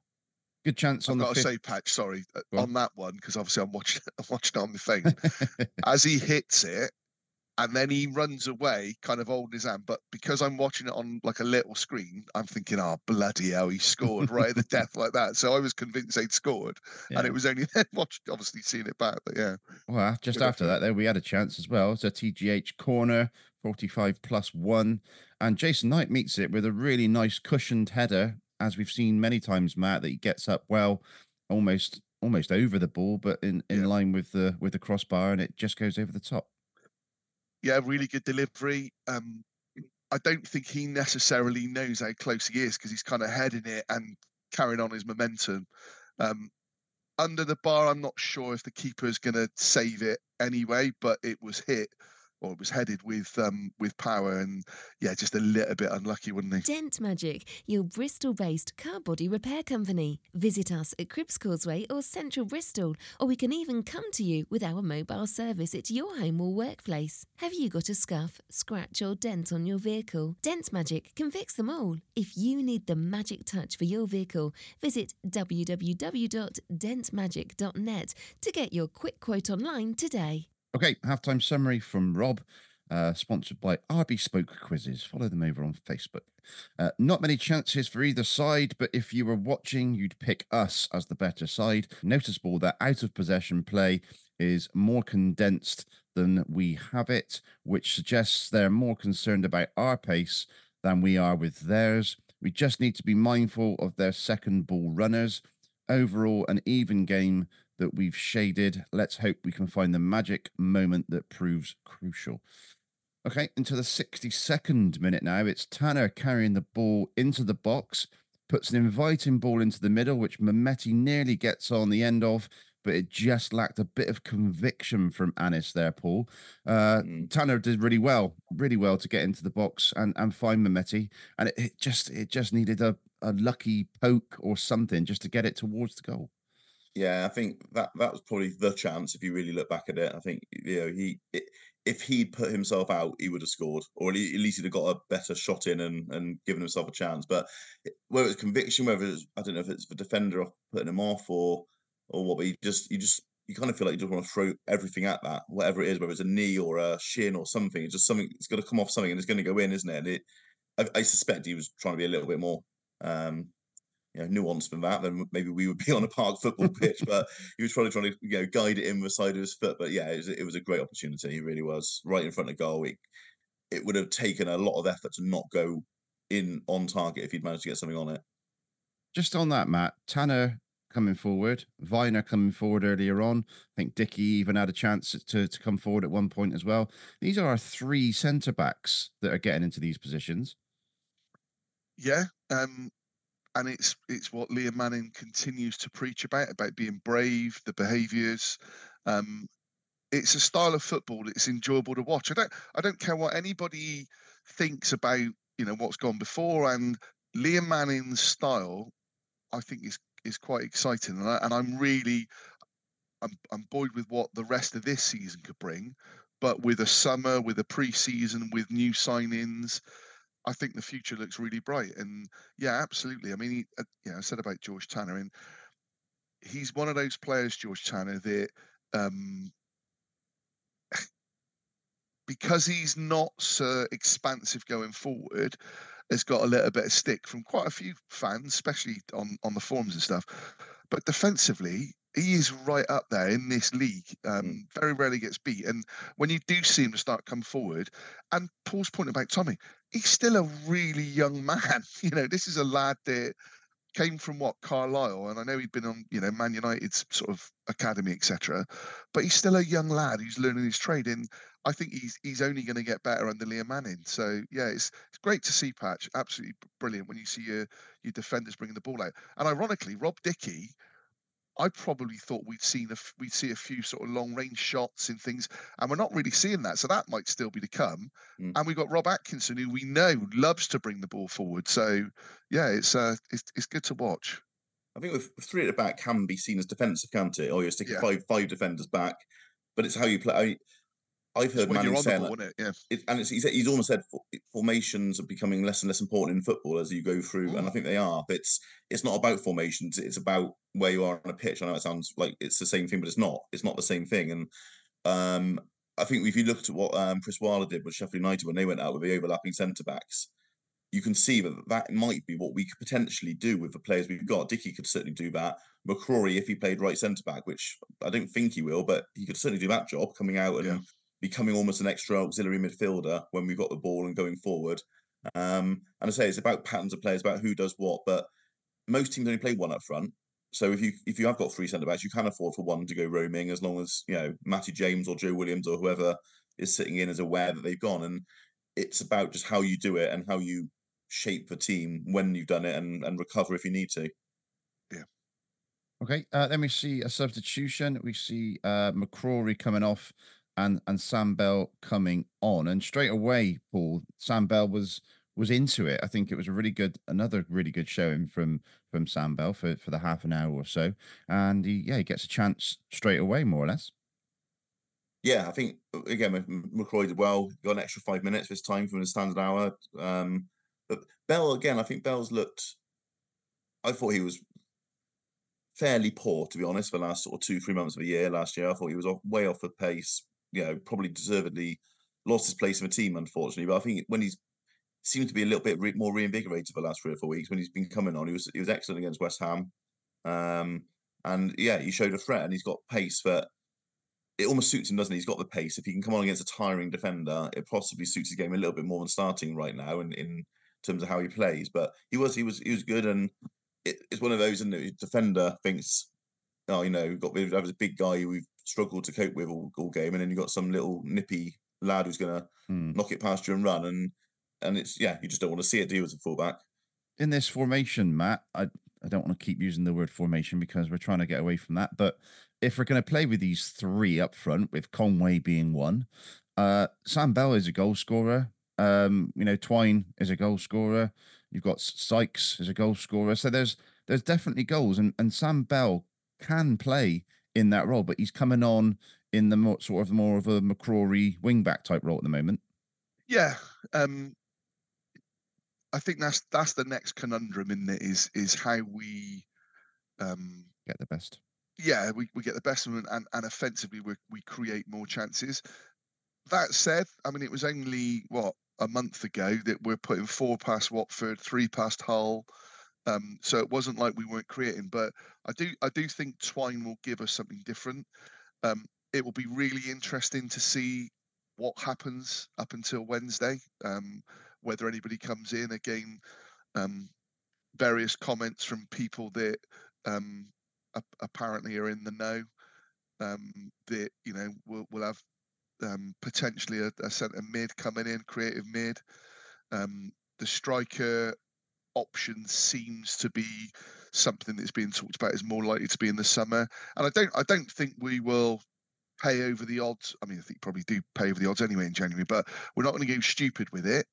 Good chance on I've the got to say, Patch, sorry uh, on. on that one because obviously I'm watching I'm watching it on the phone. As he hits it, and then he runs away, kind of holding his hand. But because I'm watching it on like a little screen, I'm thinking, "Oh bloody hell, he scored right at the death like that." So I was convinced they'd scored, and it was only then watched, obviously seeing it back. But yeah, Well, just Good after that, there we had a chance as well. It's a TGH corner, 45 plus one. And Jason Knight meets it with a really nice cushioned header, as we've seen many times, Matt, that he gets up well, almost almost over the ball, but in, in Yeah. line with the with the crossbar, and it just goes over the top. yeah, really good delivery. Um, I don't think he necessarily knows how close he is because he's kind of heading it and carrying on his momentum. Um, under the bar, I'm not sure if the keeper is going to save it anyway, but it was hit or it was headed with um, with power, and yeah, just a little bit unlucky, wasn't he? Dent Magic, your Bristol based car body repair company. Visit us at Cribs Causeway or Central Bristol, or we can even come to you with our mobile service at your home or workplace. Have you got a scuff, scratch, or dent on your vehicle? Dent Magic can fix them all. If you need the magic touch for your vehicle, visit www.dentmagic.net to get your quick quote online today. Okay, halftime summary from Rob, uh, sponsored by RB Spoke Quizzes. Follow them over on Facebook. Uh, not many chances for either side, but if you were watching, you'd pick us as the better side. Noticeable that out of possession play is more condensed than we have it, which suggests they're more concerned about our pace than we are with theirs. We just need to be mindful of their second ball runners. Overall, an even game that we've shaded. Let's hope we can find the magic moment that proves crucial. Okay, into the 62nd minute now. It's Tanner carrying the ball into the box, puts an inviting ball into the middle, which Mehmeti nearly gets on the end of, but it just lacked a bit of conviction from Anis there, Paul. Uh, Mm. Tanner did really well, really well to get into the box and, and find Mehmeti. And it, it just it just needed a, a lucky poke or something just to get it towards the goal. Yeah, I think that that was probably the chance if you really look back at it. I think you know he if he'd put himself out, he would have scored, or at least he'd have got a better shot in and and given himself a chance. But whether it's conviction, whether it's I don't know if it's the defender putting him off or or what, but you just you just you kind of feel like you just want to throw everything at that, whatever it is, whether it's a knee or a shin or something. It's just something. It's going to come off something and it's going to go in, isn't it? And it, I, I suspect he was trying to be a little bit more. Um, you know, nuanced than that, then maybe we would be on a park football pitch. But he was probably trying to, you know, guide it in with the side of his foot. But yeah, it was, it was a great opportunity. It really was right in front of goal. It, it would have taken a lot of effort to not go in on target if he'd managed to get something on it. Just on that, Matt, Tanner coming forward, Vyner coming forward earlier on. I think Dickie even had a chance to, to come forward at one point as well. These are our three centre backs that are getting into these positions. Yeah, um, and it's it's what Liam Manning continues to preach about about being brave, the behaviours. Um, it's a style of football that's enjoyable to watch. I don't I don't care what anybody thinks about you know what's gone before, and Liam Manning's style, I think is is quite exciting, and, I, and I'm really I'm I'm buoyed with what the rest of this season could bring. But with a summer, with a pre-season, with new signings, I think the future looks really bright. And yeah, absolutely. I mean, he, uh, you know, I said about George Tanner, and he's one of those players, George Tanner, that um, because he's not so expansive going forward, has got a little bit of stick from quite a few fans, especially on on the forums and stuff. But defensively, he is right up there in this league. Um, Very rarely gets beat, and when you do see him start come forward, and Paul's point about Tommy, he's still a really young man. You know, this is a lad that came from what Carlisle, and I know he'd been on, you know, Man United's sort of academy, etc. But he's still a young lad who's learning his trade, and I think he's he's only going to get better under Liam Manning. So yeah, it's it's great to see Patch, absolutely brilliant when you see your your defenders bringing the ball out. And ironically, Rob Dickie. I probably thought we'd seen a we'd see a few sort of long range shots and things, and we're not really seeing that. So that might still be to come. Mm. And we've got Rob Atkinson, who we know loves to bring the ball forward. So yeah, it's uh, it's it's good to watch. I think with with three at the back can be seen as defensive, can't it? Or you're sticking Yeah. five five defenders back, but it's how you play. I've heard Manning you're on the saying ball, that it? Yeah. it, and it's, he's, he's almost said formations are becoming less and less important in football as you go through, and I Mm. think they are. But it's it's not about formations; it's about where you are on a pitch. I know it sounds like it's the same thing, but it's not. It's not the same thing. And um, I think if you looked at what um, Chris Wilder did with Sheffield United when they went out with the overlapping centre backs, you can see that that might be what we could potentially do with the players we've got. Dickie could certainly do that. McCrorie, if he played right centre back, which I don't think he will, but he could certainly do that job, coming out and Yeah. Becoming almost an extra auxiliary midfielder when we've got the ball and going forward. Um, and I say it's about patterns of players, about who does what. But most teams only play one up front. So if you if you have got three centre backs, you can afford for one to go roaming as long as you know Matty James or Joe Williams or whoever is sitting in is aware that they've gone. And it's about just how you do it and how you shape the team when you've done it and, and recover if you need to. Yeah. Okay, uh, then we see a substitution. We see uh, McCrorie coming off and and Sam Bell coming on, and straight away, Paul Sam Bell was was into it. I think it was a really good, another really good showing from from Sam Bell for for the half an hour or so, and he yeah he gets a chance straight away, more or less. Yeah, I think uh, again McCrorie did well. Got an extra five minutes this time from the standard hour. Um, but Bell again, I think Bell's looked. I thought he was fairly poor, to be honest, for the last sort of two, three months of the year last year. I thought he was off, way off the pace. You know, probably deservedly lost his place in the team, unfortunately. But I think when he's seemed to be a little bit re- more reinvigorated the last three or four weeks, when he's been coming on, he was he was excellent against West Ham. Um, and yeah, he showed a threat, and he's got pace that it almost suits him, doesn't he? He's got the pace. If he can come on against a tiring defender, it possibly suits his game a little bit more than starting right now, in, in terms of how he plays. But he was he was he was good, and it, it's one of those, and the defender thinks, oh, you know, we've got that was a big guy who we've struggled to cope with all, all game, and then you got some little nippy lad who's gonna Hmm. knock it past you and run, and and it's yeah, you just don't want to see it, do you, as a fullback? in this formation, Matt, I, I don't want to keep using the word formation because we're trying to get away from that. But if we're going to play with these three up front, with Conway being one, uh, Sam Bell is a goal scorer. Um, you know, Twine is a goal scorer. You've got Sykes as a goal scorer. So there's there's definitely goals, and and Sam Bell can play in that role, but he's coming on in the more sort of more of a McCrorie wingback type role at the moment. Yeah, um, I think that's that's the next conundrum in it is is how we, um, Get the best. yeah, we, we get the best of and and offensively we we create more chances. That said, I mean it was only what a month ago that we're putting four past Watford, three past Hull. Um, so it wasn't like we weren't creating, but I do I do think Twine will give us something different. Um, it will be really interesting to see what happens up until Wednesday. Um, whether anybody comes in again, um, various comments from people that um, ap- apparently are in the know um, that you know we'll, we'll have potentially a, a centre mid coming in, creative mid. The striker option seems to be something that's being talked about is more likely to be in the summer, and I don't I don't think we will pay over the odds. I mean, I think probably do pay over the odds anyway in January, but we're not going to go stupid with it.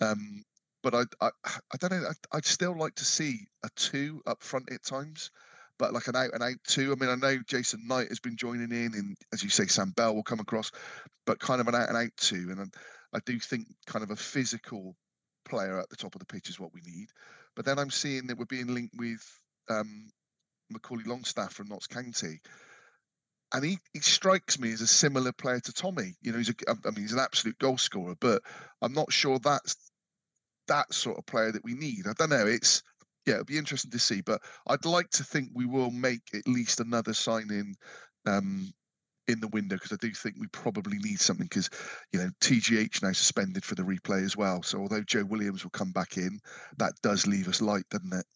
Um, but I, I, I don't know. I'd, I'd still like to see a two up front at times, but like an out and out two. I mean, I know Jason Knight has been joining in, and as you say, Sam Bell will come across, but kind of an out and out two. And I, I do think kind of a physical player at the top of the pitch is what we need. But then I'm seeing that we're being linked with um, Macaulay Longstaff from Notts County. And he, he strikes me as a similar player to Tommy. You know, he's a, I mean, he's an absolute goal scorer, but I'm not sure that's that sort of player that we need. I don't know. It's yeah, it'll be interesting to see. But I'd like to think we will make at least another signing um, in the window because I do think we probably need something because you know TGH now suspended for the replay as well. So although Joe Williams will come back in, that does leave us light, doesn't it?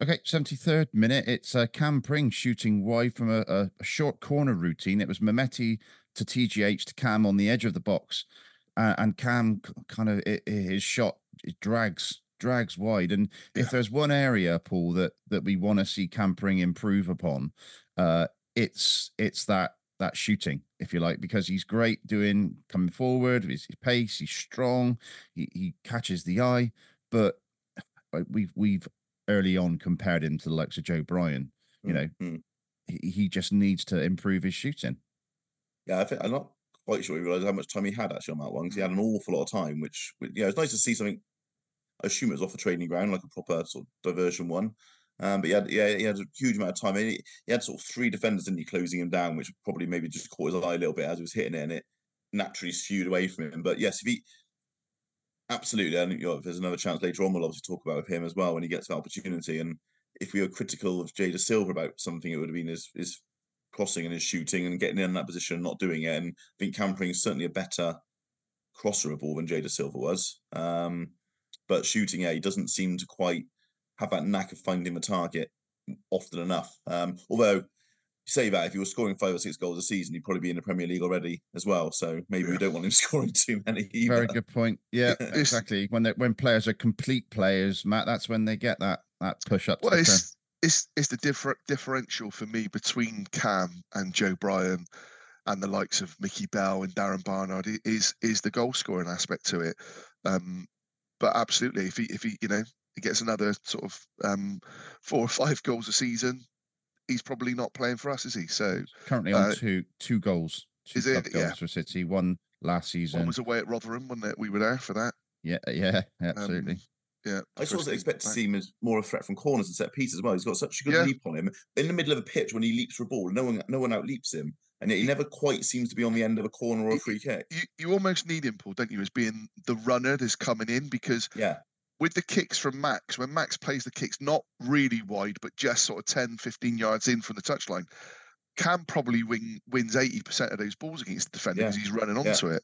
Okay, 73rd minute. It's uh, Cam Pring shooting wide from a, a, a short corner routine. It was Mehmeti to TGH to Cam on the edge of the box. Uh, and Cam kind of, i- i- his shot it drags drags wide. And if there's one area, Paul, that that we want to see Cam Pring improve upon, uh, it's it's that that shooting, if you like, because he's great doing coming forward, his, his pace, he's strong, he, he catches the eye, but we've we've early on compared him to the likes of Joe Bryan. You know, Mm. he, he just needs to improve his shooting. Yeah, I think I'm not quite sure he realised how much time he had actually on that one because he had an awful lot of time. Which, which, yeah, it's nice to see something. I assume it was off a training ground, like a proper sort of diversion one. Um, but he had yeah he had a huge amount of time. He, he had sort of three defenders in he closing him down, which probably maybe just caught his eye a little bit as he was hitting it, and it naturally skewed away from him. But yes, if he absolutely, and you know, if there's another chance later on, we'll obviously talk about with him as well when he gets the opportunity. And if we were critical of Jay Dasilva about something, it would have been his his crossing and his shooting and getting in that position and not doing it. And I think Cam Pring is certainly a better crosser of ball than Jay Dasilva was. Um, but shooting, yeah, he doesn't seem to quite have that knack of finding the target often enough. Um, although you say that if you were scoring five or six goals a season, you'd probably be in the Premier League already as well. So maybe we don't want him scoring too many. Either. Very good point. Yeah, exactly. When they, when players are complete players, Matt, that's when they get that that push up. To Well, the it's it's it's the different differential for me between Cam and Joe Bryan and the likes of Mickey Bell and Darren Barnard is is the goal scoring aspect to it. Um, but absolutely, if he if he you know he gets another sort of um, four or five goals a season, he's probably not playing for us, is he? So currently on uh, two two goals. Two is it? goals Yeah. for City. One last season. one was away at Rotherham, wasn't it? We were there for that. Yeah, yeah, absolutely. Um, yeah, I first sort of game expect to see him as more a threat from corners and set pieces as well. He's got such a good Yeah. leap on him. In the middle of a pitch when he leaps for a ball, no one no one out leaps him. And yet he never quite seems to be on the end of a corner or a Y- free kick. You you almost need him, Paul, don't you, as being the runner that's coming in because Yeah. With the kicks from Max, when Max plays the kicks not really wide, but just sort of 10, 15 yards in from the touchline, Cam probably win, wins 80% of those balls against the defender Yeah. because he's running Yeah. onto it.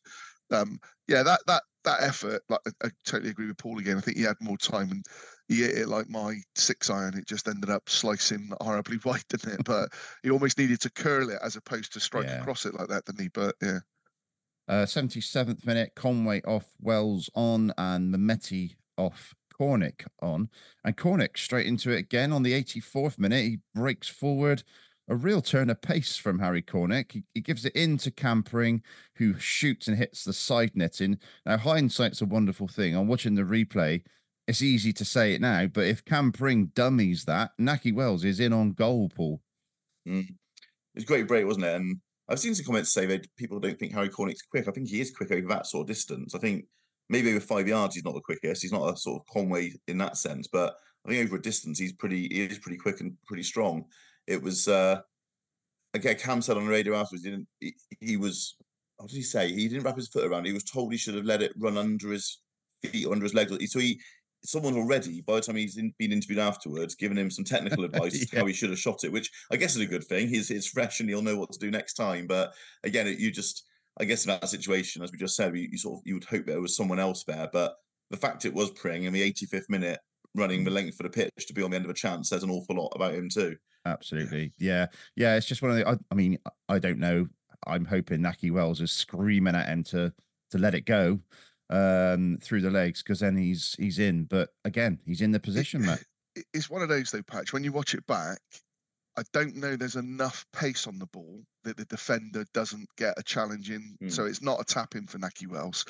Um, yeah, that that that effort, like I, I totally agree with Paul again. I think he had more time and he hit it like my six iron. It just ended up slicing horribly wide, didn't it? But he almost needed to curl it as opposed to strike Yeah. across it like that, didn't he? But yeah. Uh, 77th minute, Conway off, Wells on, and Mehmeti off, Cornick on. And Cornick straight into it again on the 84th minute. He breaks forward. A real turn of pace from Harry Cornick. He, he gives it in to Cam Pring, who shoots and hits the side netting. Now, hindsight's a wonderful thing. I'm watching the replay. It's easy to say it now, but if Cam Pring dummies that, Nahki Wells is in on goal, Paul. Mm. It was a great break, wasn't it? And I've seen some comments say that people don't think Harry Cornick's quick. I think he is quick over that sort of distance. I think maybe over five yards he's not the quickest. He's not a sort of Conway in that sense, but I think over a distance he's pretty he is pretty quick and pretty strong. It was uh again Cam said on the radio afterwards he didn't he, he was what did he say? He didn't wrap his foot around. He was told he should have let it run under his feet or under his legs. So he someone already, by the time he's in, been interviewed afterwards, given him some technical advice Yeah. how he should have shot it, which I guess is a good thing. He's it's fresh and he'll know what to do next time. But again, it, you just, I guess in that situation, as we just said, you, you sort of you would hope there was someone else there. But the fact it was Pring in the 85th minute, running the length of the pitch to be on the end of a chance, says an awful lot about him too. Absolutely. Yeah. Yeah. It's just one of the, I, I mean, I don't know. I'm hoping Nahki Wells is screaming at him to, to let it go um through the legs because then he's he's in but again he's in the position Matt. it- it's one of those though, Patch. When you watch it back, I don't know there's enough pace on the ball that the defender doesn't get a challenge in. So it's not a tap in for Nahki Wells.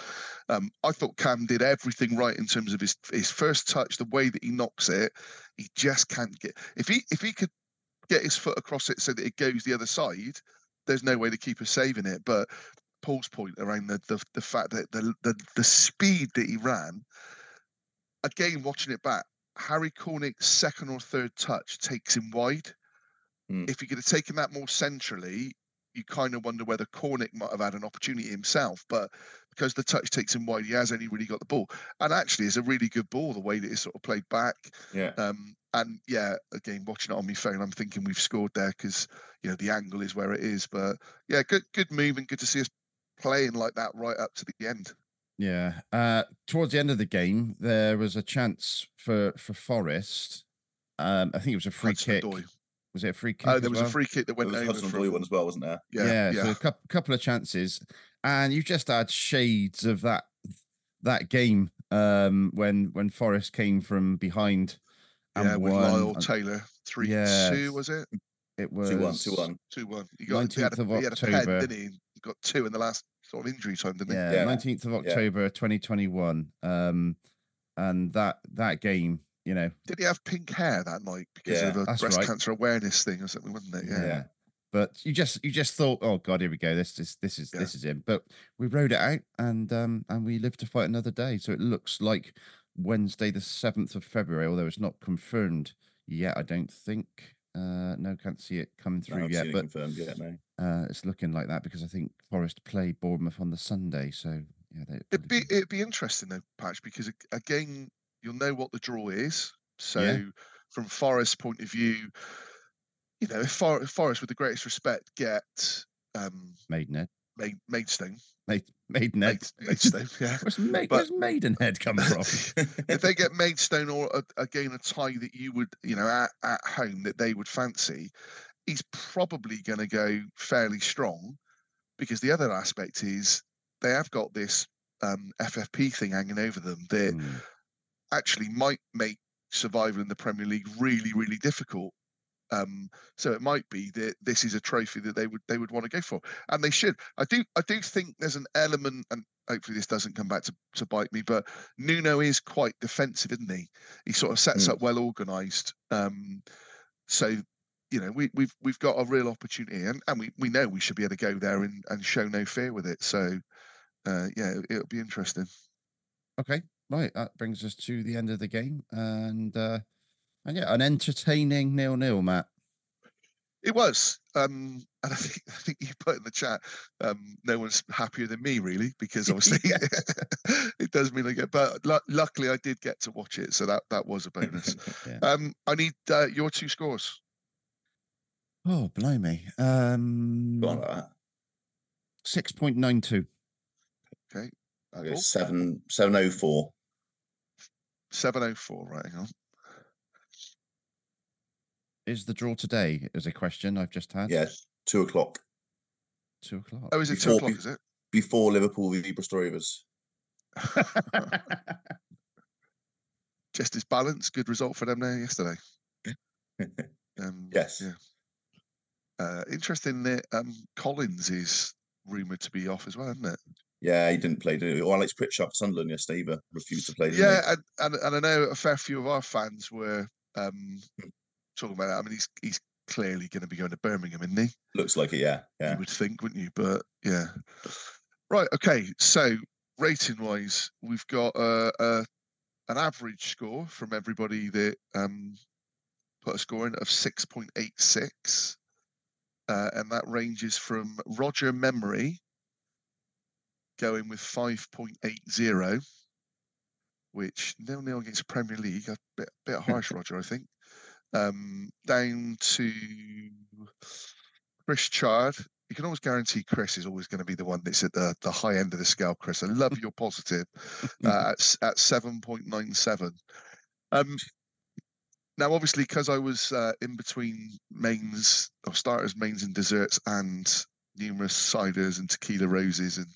Um, I thought Cam did everything right in terms of his his first touch, the way that he knocks it. He just can't get if he if he could get his foot across it so that it goes the other side. There's no way the keeper's saving it. But Paul's point around the the, the fact that the, the the speed that he ran, again watching it back, Harry Cornick's second or third touch takes him wide. Mm. If he could have taken that more centrally, you kind of wonder whether Cornick might have had an opportunity himself. But because the touch takes him wide, he has only really got the ball. And actually, it's a really good ball the way that it's sort of played back. Yeah. Um, and yeah, again, watching it on my phone, I'm thinking we've scored there because you know the angle is where it is. But yeah, good good move and good to see us playing like that right up to the end. yeah uh towards the end of the game there was a chance for for Forest um I think it was a free kick. Was it a free kick Oh, as there was well? a free kick that There went was over Hudson from, Boy one as well, wasn't there? Yeah, yeah, yeah. so a couple, couple of chances and you just had shades of that that game um when when Forest came from behind and yeah, with Lyle and Taylor three Yes. two was it it was Two one, two one. two one. He got he had, 19th a, of he had a pen, October. didn't he? He got two in the last sort of injury time, didn't he? yeah, Yeah. 19th of Yeah. October 2021 um and that that game you know Did he have pink hair that night because Yeah, of a that's breast right. cancer awareness thing or something, wasn't it? Yeah. yeah. But you just you just thought, oh god, here we go. This is this is Yeah. this is him. But we rode it out and um and we lived to fight another day. So it looks like Wednesday the seventh of February, although it's not confirmed yet. I don't think. Uh, no, can't see it coming through I've yet. But confirmed yet, no. uh, it's looking like that because I think Forest play Bournemouth on the Sunday. So yeah, they, It'd be it'd be interesting though, Patch, because again, you'll know what the draw is. So from Forest's point of view, you know, if, For- if Forest, with the greatest respect, get um, Maidenhead. Maid- Maidstone, Maid, Maidenhead. Maid- Maidstone, yeah. Where's, Ma- But- where's Maidenhead come from? if they get Maidstone or a, again a tie that you would, you know, at, at home that they would fancy, he's probably going to go fairly strong because the other aspect is they have got this um, FFP thing hanging over them that Mm, actually might make survival in the Premier League really, really difficult. Um, so it might be that this is a trophy that they would they would want to go for, and they should. I do I do think there's an element, and hopefully this doesn't come back to, to bite me, but Nuno is quite defensive, isn't he? He sort of sets Mm. up well organised. Um, so you know we, we've we've got a real opportunity, and, and we, we know we should be able to go there and, and show no fear with it. So uh, yeah, it, it'll be interesting. Okay, right. That brings us to the end of the game, and uh, and yeah, an entertaining nil nil, Matt. It was, um, and I think I think you put in the chat. Um, no one's happier than me, really, because obviously it does mean I get. But lu- luckily, I did get to watch it, so that that was a bonus. Yeah. um, I need uh, your two scores. Oh, blimey. Um, Go on like that. six point nine two. I'll go Cool. seven seven oh four. Seven oh four. Right, hang on. Is the draw today? Is a question I've just had. Yes, two o'clock two o'clock. Oh, is it two Before o'clock? be- Is it? before Liverpool v Bristol Rovers. Just as balanced. Good result for them there yesterday. Um, Yes. Yeah. Uh, interesting that um, Collins is rumoured to be off as well, isn't it? Yeah, he didn't play. Did he? Or Alex Pritchard Sunderland yesterday either refused to play. Yeah, and, and and I know a fair few of our fans were um, talking about that. I mean, he's he's clearly going to be going to Birmingham, isn't he? looks like it. Yeah, yeah. You would think, wouldn't you? But yeah, right. Okay, so rating wise, we've got uh, uh, an average score from everybody that um, put a score in of six point eight six, uh, and that ranges from Roger Memory going with five point eight zero, which nil nil against Premier League, a bit bit harsh, Roger, I think. Um, down to Chris Chard. You can always guarantee Chris is always going to be the one that's at the, the high end of the scale, Chris. I love your positive uh, at, at 7.97. Um, now, obviously, because I was uh, in between mains or starters, mains, and desserts, and numerous ciders and tequila roses and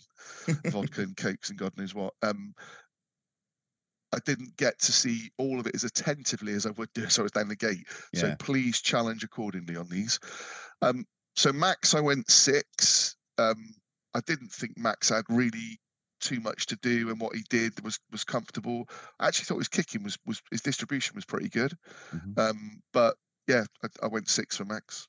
vodka and cokes and God knows what. Um, I didn't get to see all of it as attentively as I would do as I was down the gate. So please challenge accordingly on these. Um, so Max, I went six. Um, I didn't think Max had really too much to do, and what he did was was comfortable. I actually thought his kicking was was his distribution was pretty good. Mhm. Um, but yeah, I, I went six for Max.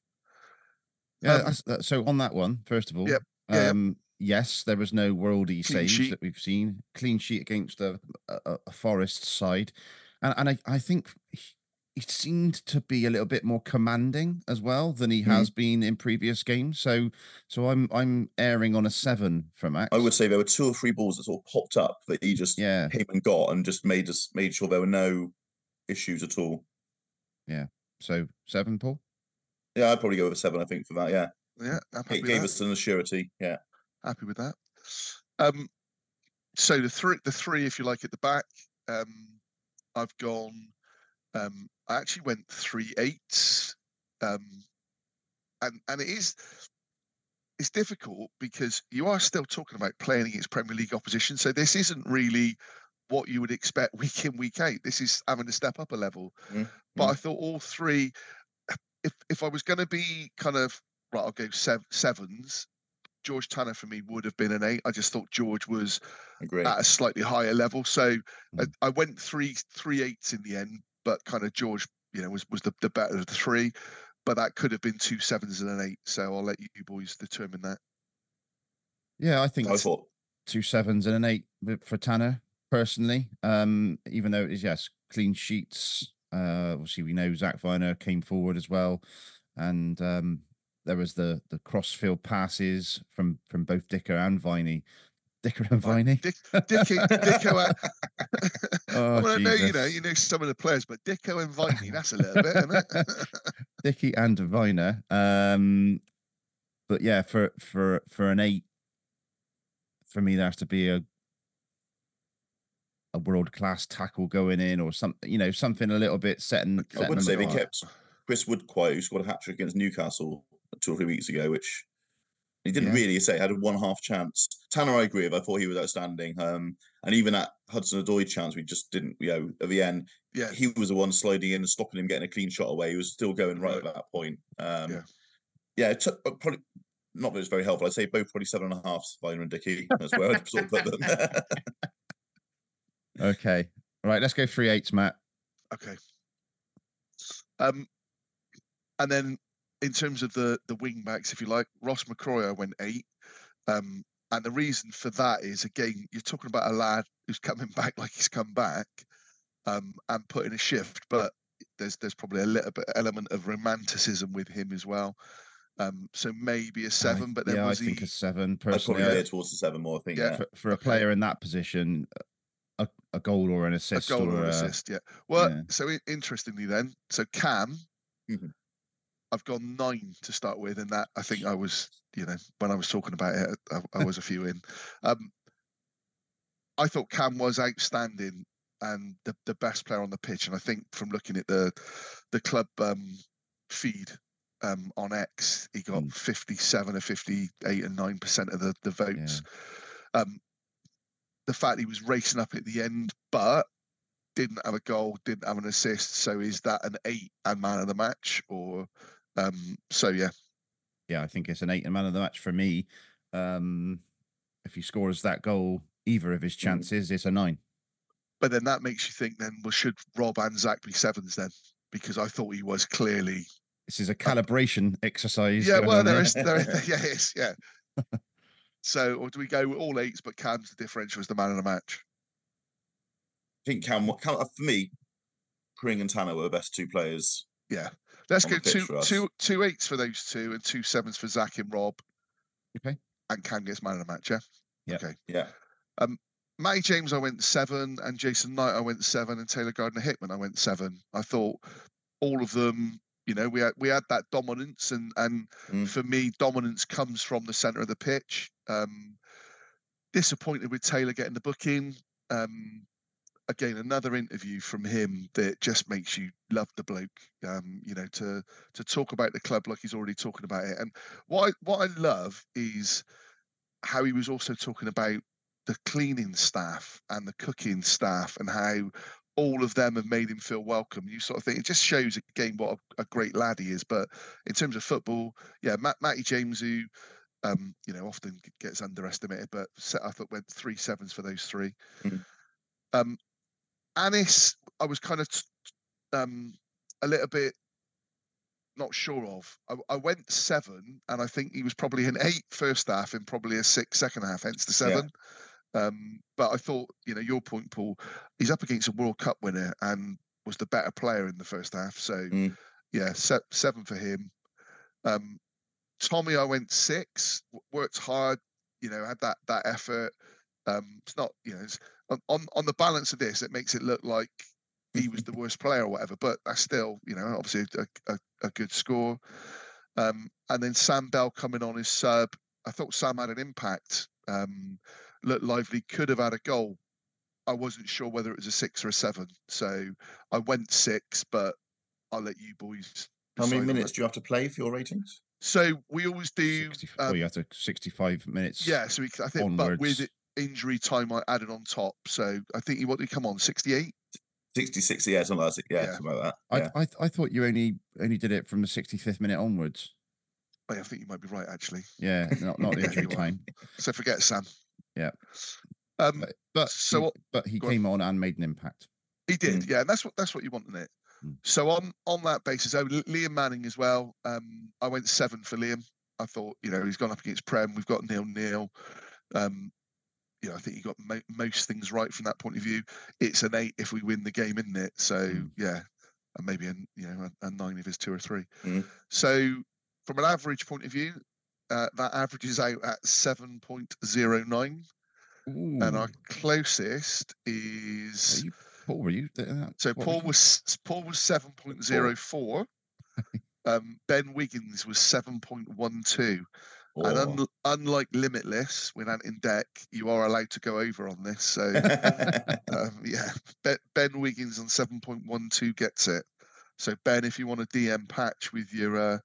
Yeah. Um, so on that one, first of all, Yep, yeah, um, yes, there was no worldy Clean saves sheet. that we've seen. Clean sheet against a, a, a Forest side, and and I, I think he, he seemed to be a little bit more commanding as well than he Mhm. has been in previous games. So so I'm I'm erring on a seven for Max. I would say there were two or three balls that sort of popped up that he just Yeah. came and got and just made us made sure there were no issues at all. Yeah. So seven, Paul. Yeah, I'd probably go with a seven. I think for that. Yeah, Yeah, I'm it gave that. us an assurity. Yeah, happy with that. Um, so the three, the three, if you like, at the back, um, I've gone. Um, I actually went three eights, um, and and it is it's difficult because you are still talking about playing against Premier League opposition. So this isn't really what you would expect week in week eight. This is having to step up a level. Mm, But mm. I thought all three. If if I was going to be kind of right, I'll go sev- sevens. George Tanner for me would have been an eight. I just thought George was agree. at a slightly higher level. So I, Mm. I went three three eights in the end, but kind of George, you know, was was the, the better of the three. But that could have been two sevens and an eight. So I'll let you boys determine that. Yeah, I think I thought two sevens and an eight for Tanner personally. Um, even though it is yes, clean sheets Uh, obviously, we know Zak Vyner came forward as well, and um, there was the the crossfield passes from from both Dicker and Viney. Dicker and Viney. Dick, Dickie, Dicko, uh, Oh, I want to know, you know, you know some of the players, but Dicko and Viney, that's a little bit, isn't it? Dickie and Vyner. Um, but yeah, for for for an eight, for me, there has to be a a world class tackle going in or something. You know, something a little bit setting. I setting would them say they kept Chris Wood quiet, who scored a hat trick against Newcastle two or three weeks ago, which he didn't Yeah. really say had a one half chance. Tanner, I agree with. I thought he was outstanding. Um, and even that Hudson-Odoi chance, we just didn't. You know, at the end, yeah, he was the one sliding in and stopping him getting a clean shot away. He was still going right, Right. at that point. Um, Yeah. yeah, it took, probably not that it's very helpful. I'd say both probably seven and a half, Vyner and Dickie. That's where I'd sort of put them. Okay, right. Let's go three eights, Matt. Okay. Um, and then in terms of the the wing backs, if you like, Ross McCrorie, I went eight. Um, and the reason for that is again, you're talking about a lad who's coming back like he's come back, um, and putting a shift, but there's there's probably a little bit element of romanticism with him as well. Um, so maybe a seven, but then yeah, was I think a seven I'd probably personally. towards the seven more. I think. Yeah. Yeah. for, for a player in that position, a, a goal or an assist. a assist goal or or an a- assist. Yeah. Well, yeah. so interestingly, then, so Cam, Mhm. I've gone nine to start with, and that I think I was, you know, when I was talking about it, I, I was a few in. Um, I thought Cam was outstanding and the, the best player on the pitch, and I think from looking at the the club um, feed um, on X, he got Mm. fifty seven or fifty eight and nine percent of the the votes. Um, the fact he was racing up at the end, but didn't have a goal, didn't have an assist. So is that an eight and man of the match, or um? So yeah, yeah, I think it's an eight and man of the match for me. Um, if he scores that goal, either of his Mm. chances, it's a nine. but then that makes you think then, well, should Rob and Zak be sevens then? Because I thought he was clearly. This is a calibration exercise. Yeah, well, there there. is, there is, yeah, it is, yeah. so, or do we go with all eights, but Cam's the differential is the man of the match? I think Cam, Cam uh, for me, Pring and Tanner were the best two players. Yeah, let's On go the pitch two, for us. two, two eights for those two, and two sevens for Zak and Rob. Okay. And Cam gets man of the match. Yeah. Yep. Okay. Yeah. Um, Matty James, I went seven, and Jason Knight, I went seven, and Taylor Gardner Hickman, I went seven. I thought all of them, you know, we had we had that dominance, and and Mm. for me, dominance comes from the centre of the pitch. Um, disappointed with Taylor getting the booking. Um, again, another interview from him that just makes you love the bloke. Um, you know, to to talk about the club like he's already talking about it, and what I, what I love is how he was also talking about the cleaning staff and the cooking staff and how all of them have made him feel welcome. You sort of think it just shows again what a, a great lad he is. But in terms of football, yeah, Matt, Matty James, who um, you know often gets underestimated, but se- I thought went three sevens for those three. Mm. Um, Anis, I was kind of um, a little bit not sure of. I, I went seven, and I think he was probably an eight first half and probably a six second half, hence the Yeah. seven. Um, but I thought, you know, your point, Paul, he's up against a World Cup winner and was the better player in the first half. So, Mm. yeah, se- seven for him. Um, Tommy, I went six. w- Worked hard, you know, had that that effort. Um, it's not, you know, it's, on, on on the balance of this, it makes it look like he was the worst player or whatever. But that's still, you know, obviously a, a, a good score. Um, and then Sam Bell coming on as sub. I thought Sam had an impact. Um, looked lively, could have had a goal. I wasn't sure whether it was a six or a seven. So I went six, but I'll let you boys. How many minutes do you have to play for your ratings? So we always do. 60, um, well, you have to 65 minutes. yeah, so we, I think, but with onwards. it, injury time, I added on top. So I think you what to come on sixty-eight. 60, 60, yeah, something like that. Yeah, Yeah. something like that. I, Yeah. I I thought you only only did it from the 65th minute onwards. Oh, I think you might be right actually. Yeah, not not the injury time. So forget Sam. Yeah. Um, But but So he, but he go on. came on and made an impact. He did, yeah, and that's what that's what you want in it. Mm. So on on that basis, oh, Liam Manning as well. Um, I went seven for Liam. I thought, you know, he's gone up against Prem. We've got Neil Neil. Um, you know, I think he got mo- most things right from that point of view. It's an eight if we win the game, isn't it? So Mm. yeah, and maybe a you know a, a nine if it's two or three. Mm. So from an average point of view, uh, that averages out at seven point zero nine, and our closest is you, Paul, were you? so Paul was Paul was seven point zero four. Um, ben Wiggins was seven point one two, and un- unlike Limitless with Ant and Dec, you are allowed to go over on this. So um, yeah, ben, ben Wiggins on seven point one two gets it. So Ben, if you want a DM patch with your uh,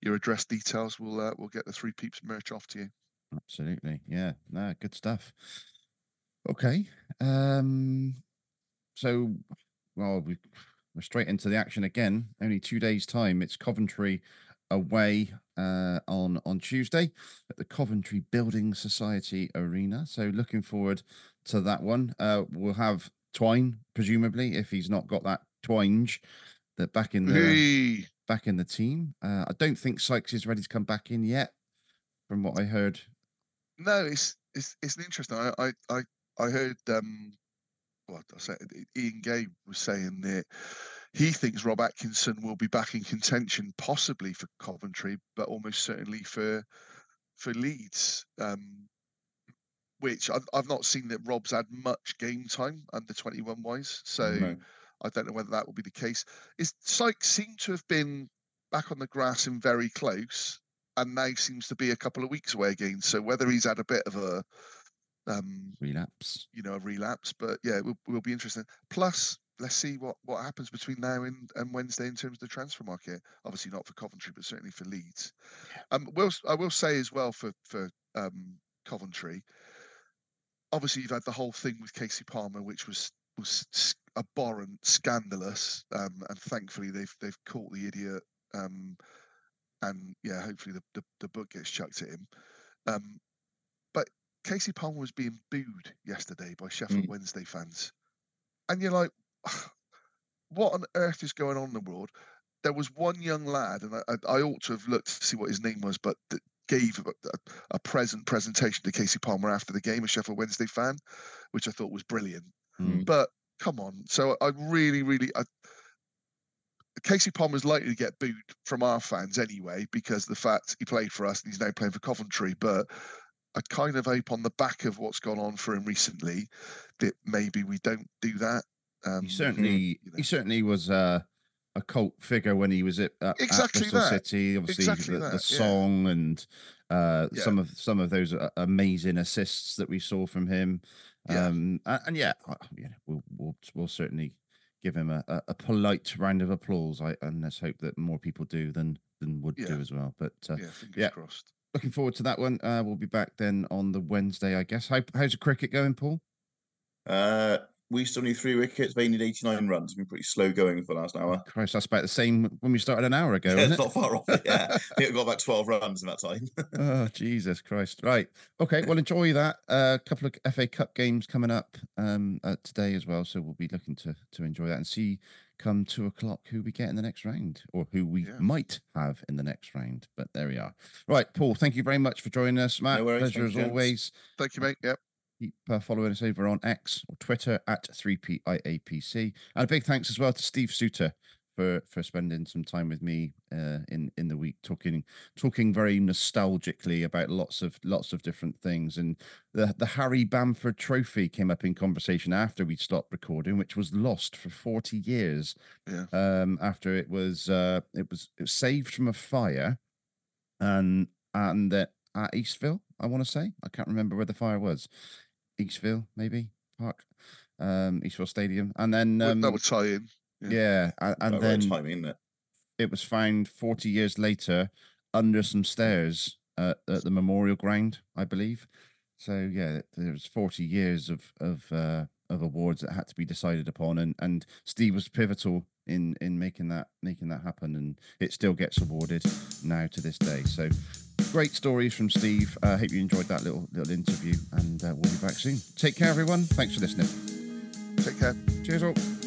your address details, we'll uh, we'll get the three peeps merch off to you. Absolutely. Yeah. No, good stuff. Okay. Um so well we we're straight into the action again. Only two days time. It's Coventry away uh on on Tuesday at the Coventry Building Society Arena. So looking forward to that one. Uh we'll have Twine, presumably, if he's not got that twinge that back in the Hey, back in the team. Uh I don't think Sykes is ready to come back in yet, from what I heard No, it's it's it's an interesting. I I I, I heard um, what I said. Ian Gay was saying that he thinks Rob Atkinson will be back in contention, possibly for Coventry, but almost certainly for for Leeds. Um, which I've, I've not seen that Rob's had much game time under 21 wise. So No. I don't know whether that will be the case. Is Sykes seemed to have been back on the grass and very close, and now seems to be a couple of weeks away again. So whether he's had a bit of a, um, relapse. you know, a relapse, but yeah, it will, will be interesting. Plus, let's see what what happens between now and, and Wednesday in terms of the transfer market. Obviously not for Coventry, but certainly for Leeds. Um, will I will say as well for for um Coventry. Obviously, you've had the whole thing with Casey Palmer, which was was abhorrent, scandalous, um, and thankfully they've they've caught the idiot. Um, and yeah, hopefully the, the, the book gets chucked at him. Um, but Casey Palmer was being booed yesterday by Sheffield Mm. Wednesday fans, and you're like, what on earth is going on in the world? There was one young lad, and I, I, ought to have looked to see what his name was, but that gave a, a, present presentation to Casey Palmer after the game, a Sheffield Wednesday fan, which I thought was brilliant. Mm. But come on, so I really, really, I, Casey Palmer's likely to get booed from our fans anyway because the fact he played for us and he's now playing for Coventry. But I kind of hope on the back of what's gone on for him recently that maybe we don't do that. Um, he certainly you know. he certainly was uh, a cult figure when he was at, at, at Exactly Bristol that. City. Obviously, Exactly the, the that, yeah. song and uh, Yeah. some of some of those uh, amazing assists that we saw from him. Yeah. Um, a- and, yeah, yeah, we'll, we'll we'll certainly give him a, a, a polite round of applause. I and let's hope that more people do than than would do as well. But uh, yeah, fingers yeah. crossed. looking forward to that one. Uh, we'll be back then on the Wednesday, I guess. How, how's the cricket going, Paul? Uh, we still need three wickets. They need 89 runs. Been pretty slow going for the last hour. Christ, that's about the same when we started an hour ago. Yeah, isn't it's it? not far off. it, Yeah, I think we got about 12 runs in that time. oh Jesus Christ! Right, okay. Well, enjoy that. A uh, couple of FA Cup games coming up um, uh, today as well, so we'll be looking to to enjoy that and see come two o'clock who we get in the next round or who we Yeah. might have in the next round. But there we are. Right, Paul. Thank you very much for joining us, Matt. worries, Pleasure as you, always. Thank you, mate. Yep. Keep uh, following us over on X or Twitter at 3PIAPC. And a big thanks as well to Steve Suter for for spending some time with me uh, in in the week talking talking very nostalgically about lots of lots of different things and the the Harry Bamford trophy came up in conversation after we stopped recording which was lost for 40 years Yeah. um after it was uh it was it was saved from a fire and and that at Eastville I want to say I can't remember where the fire was Eastville maybe park um Eastville Stadium and then um, that would tie in. yeah, a- and About then right timing, isn't it? it was found 40 years later under some stairs at, at the memorial ground, I believe. So yeah, there was 40 years of of uh, of awards that had to be decided upon, and and Steve was pivotal in in making that making that happen, and it still gets awarded now to this day. So great stories from Steve. I uh, hope you enjoyed that little little interview, and uh, we'll be back soon. Take care, everyone. Thanks for listening. Take care. Cheers all.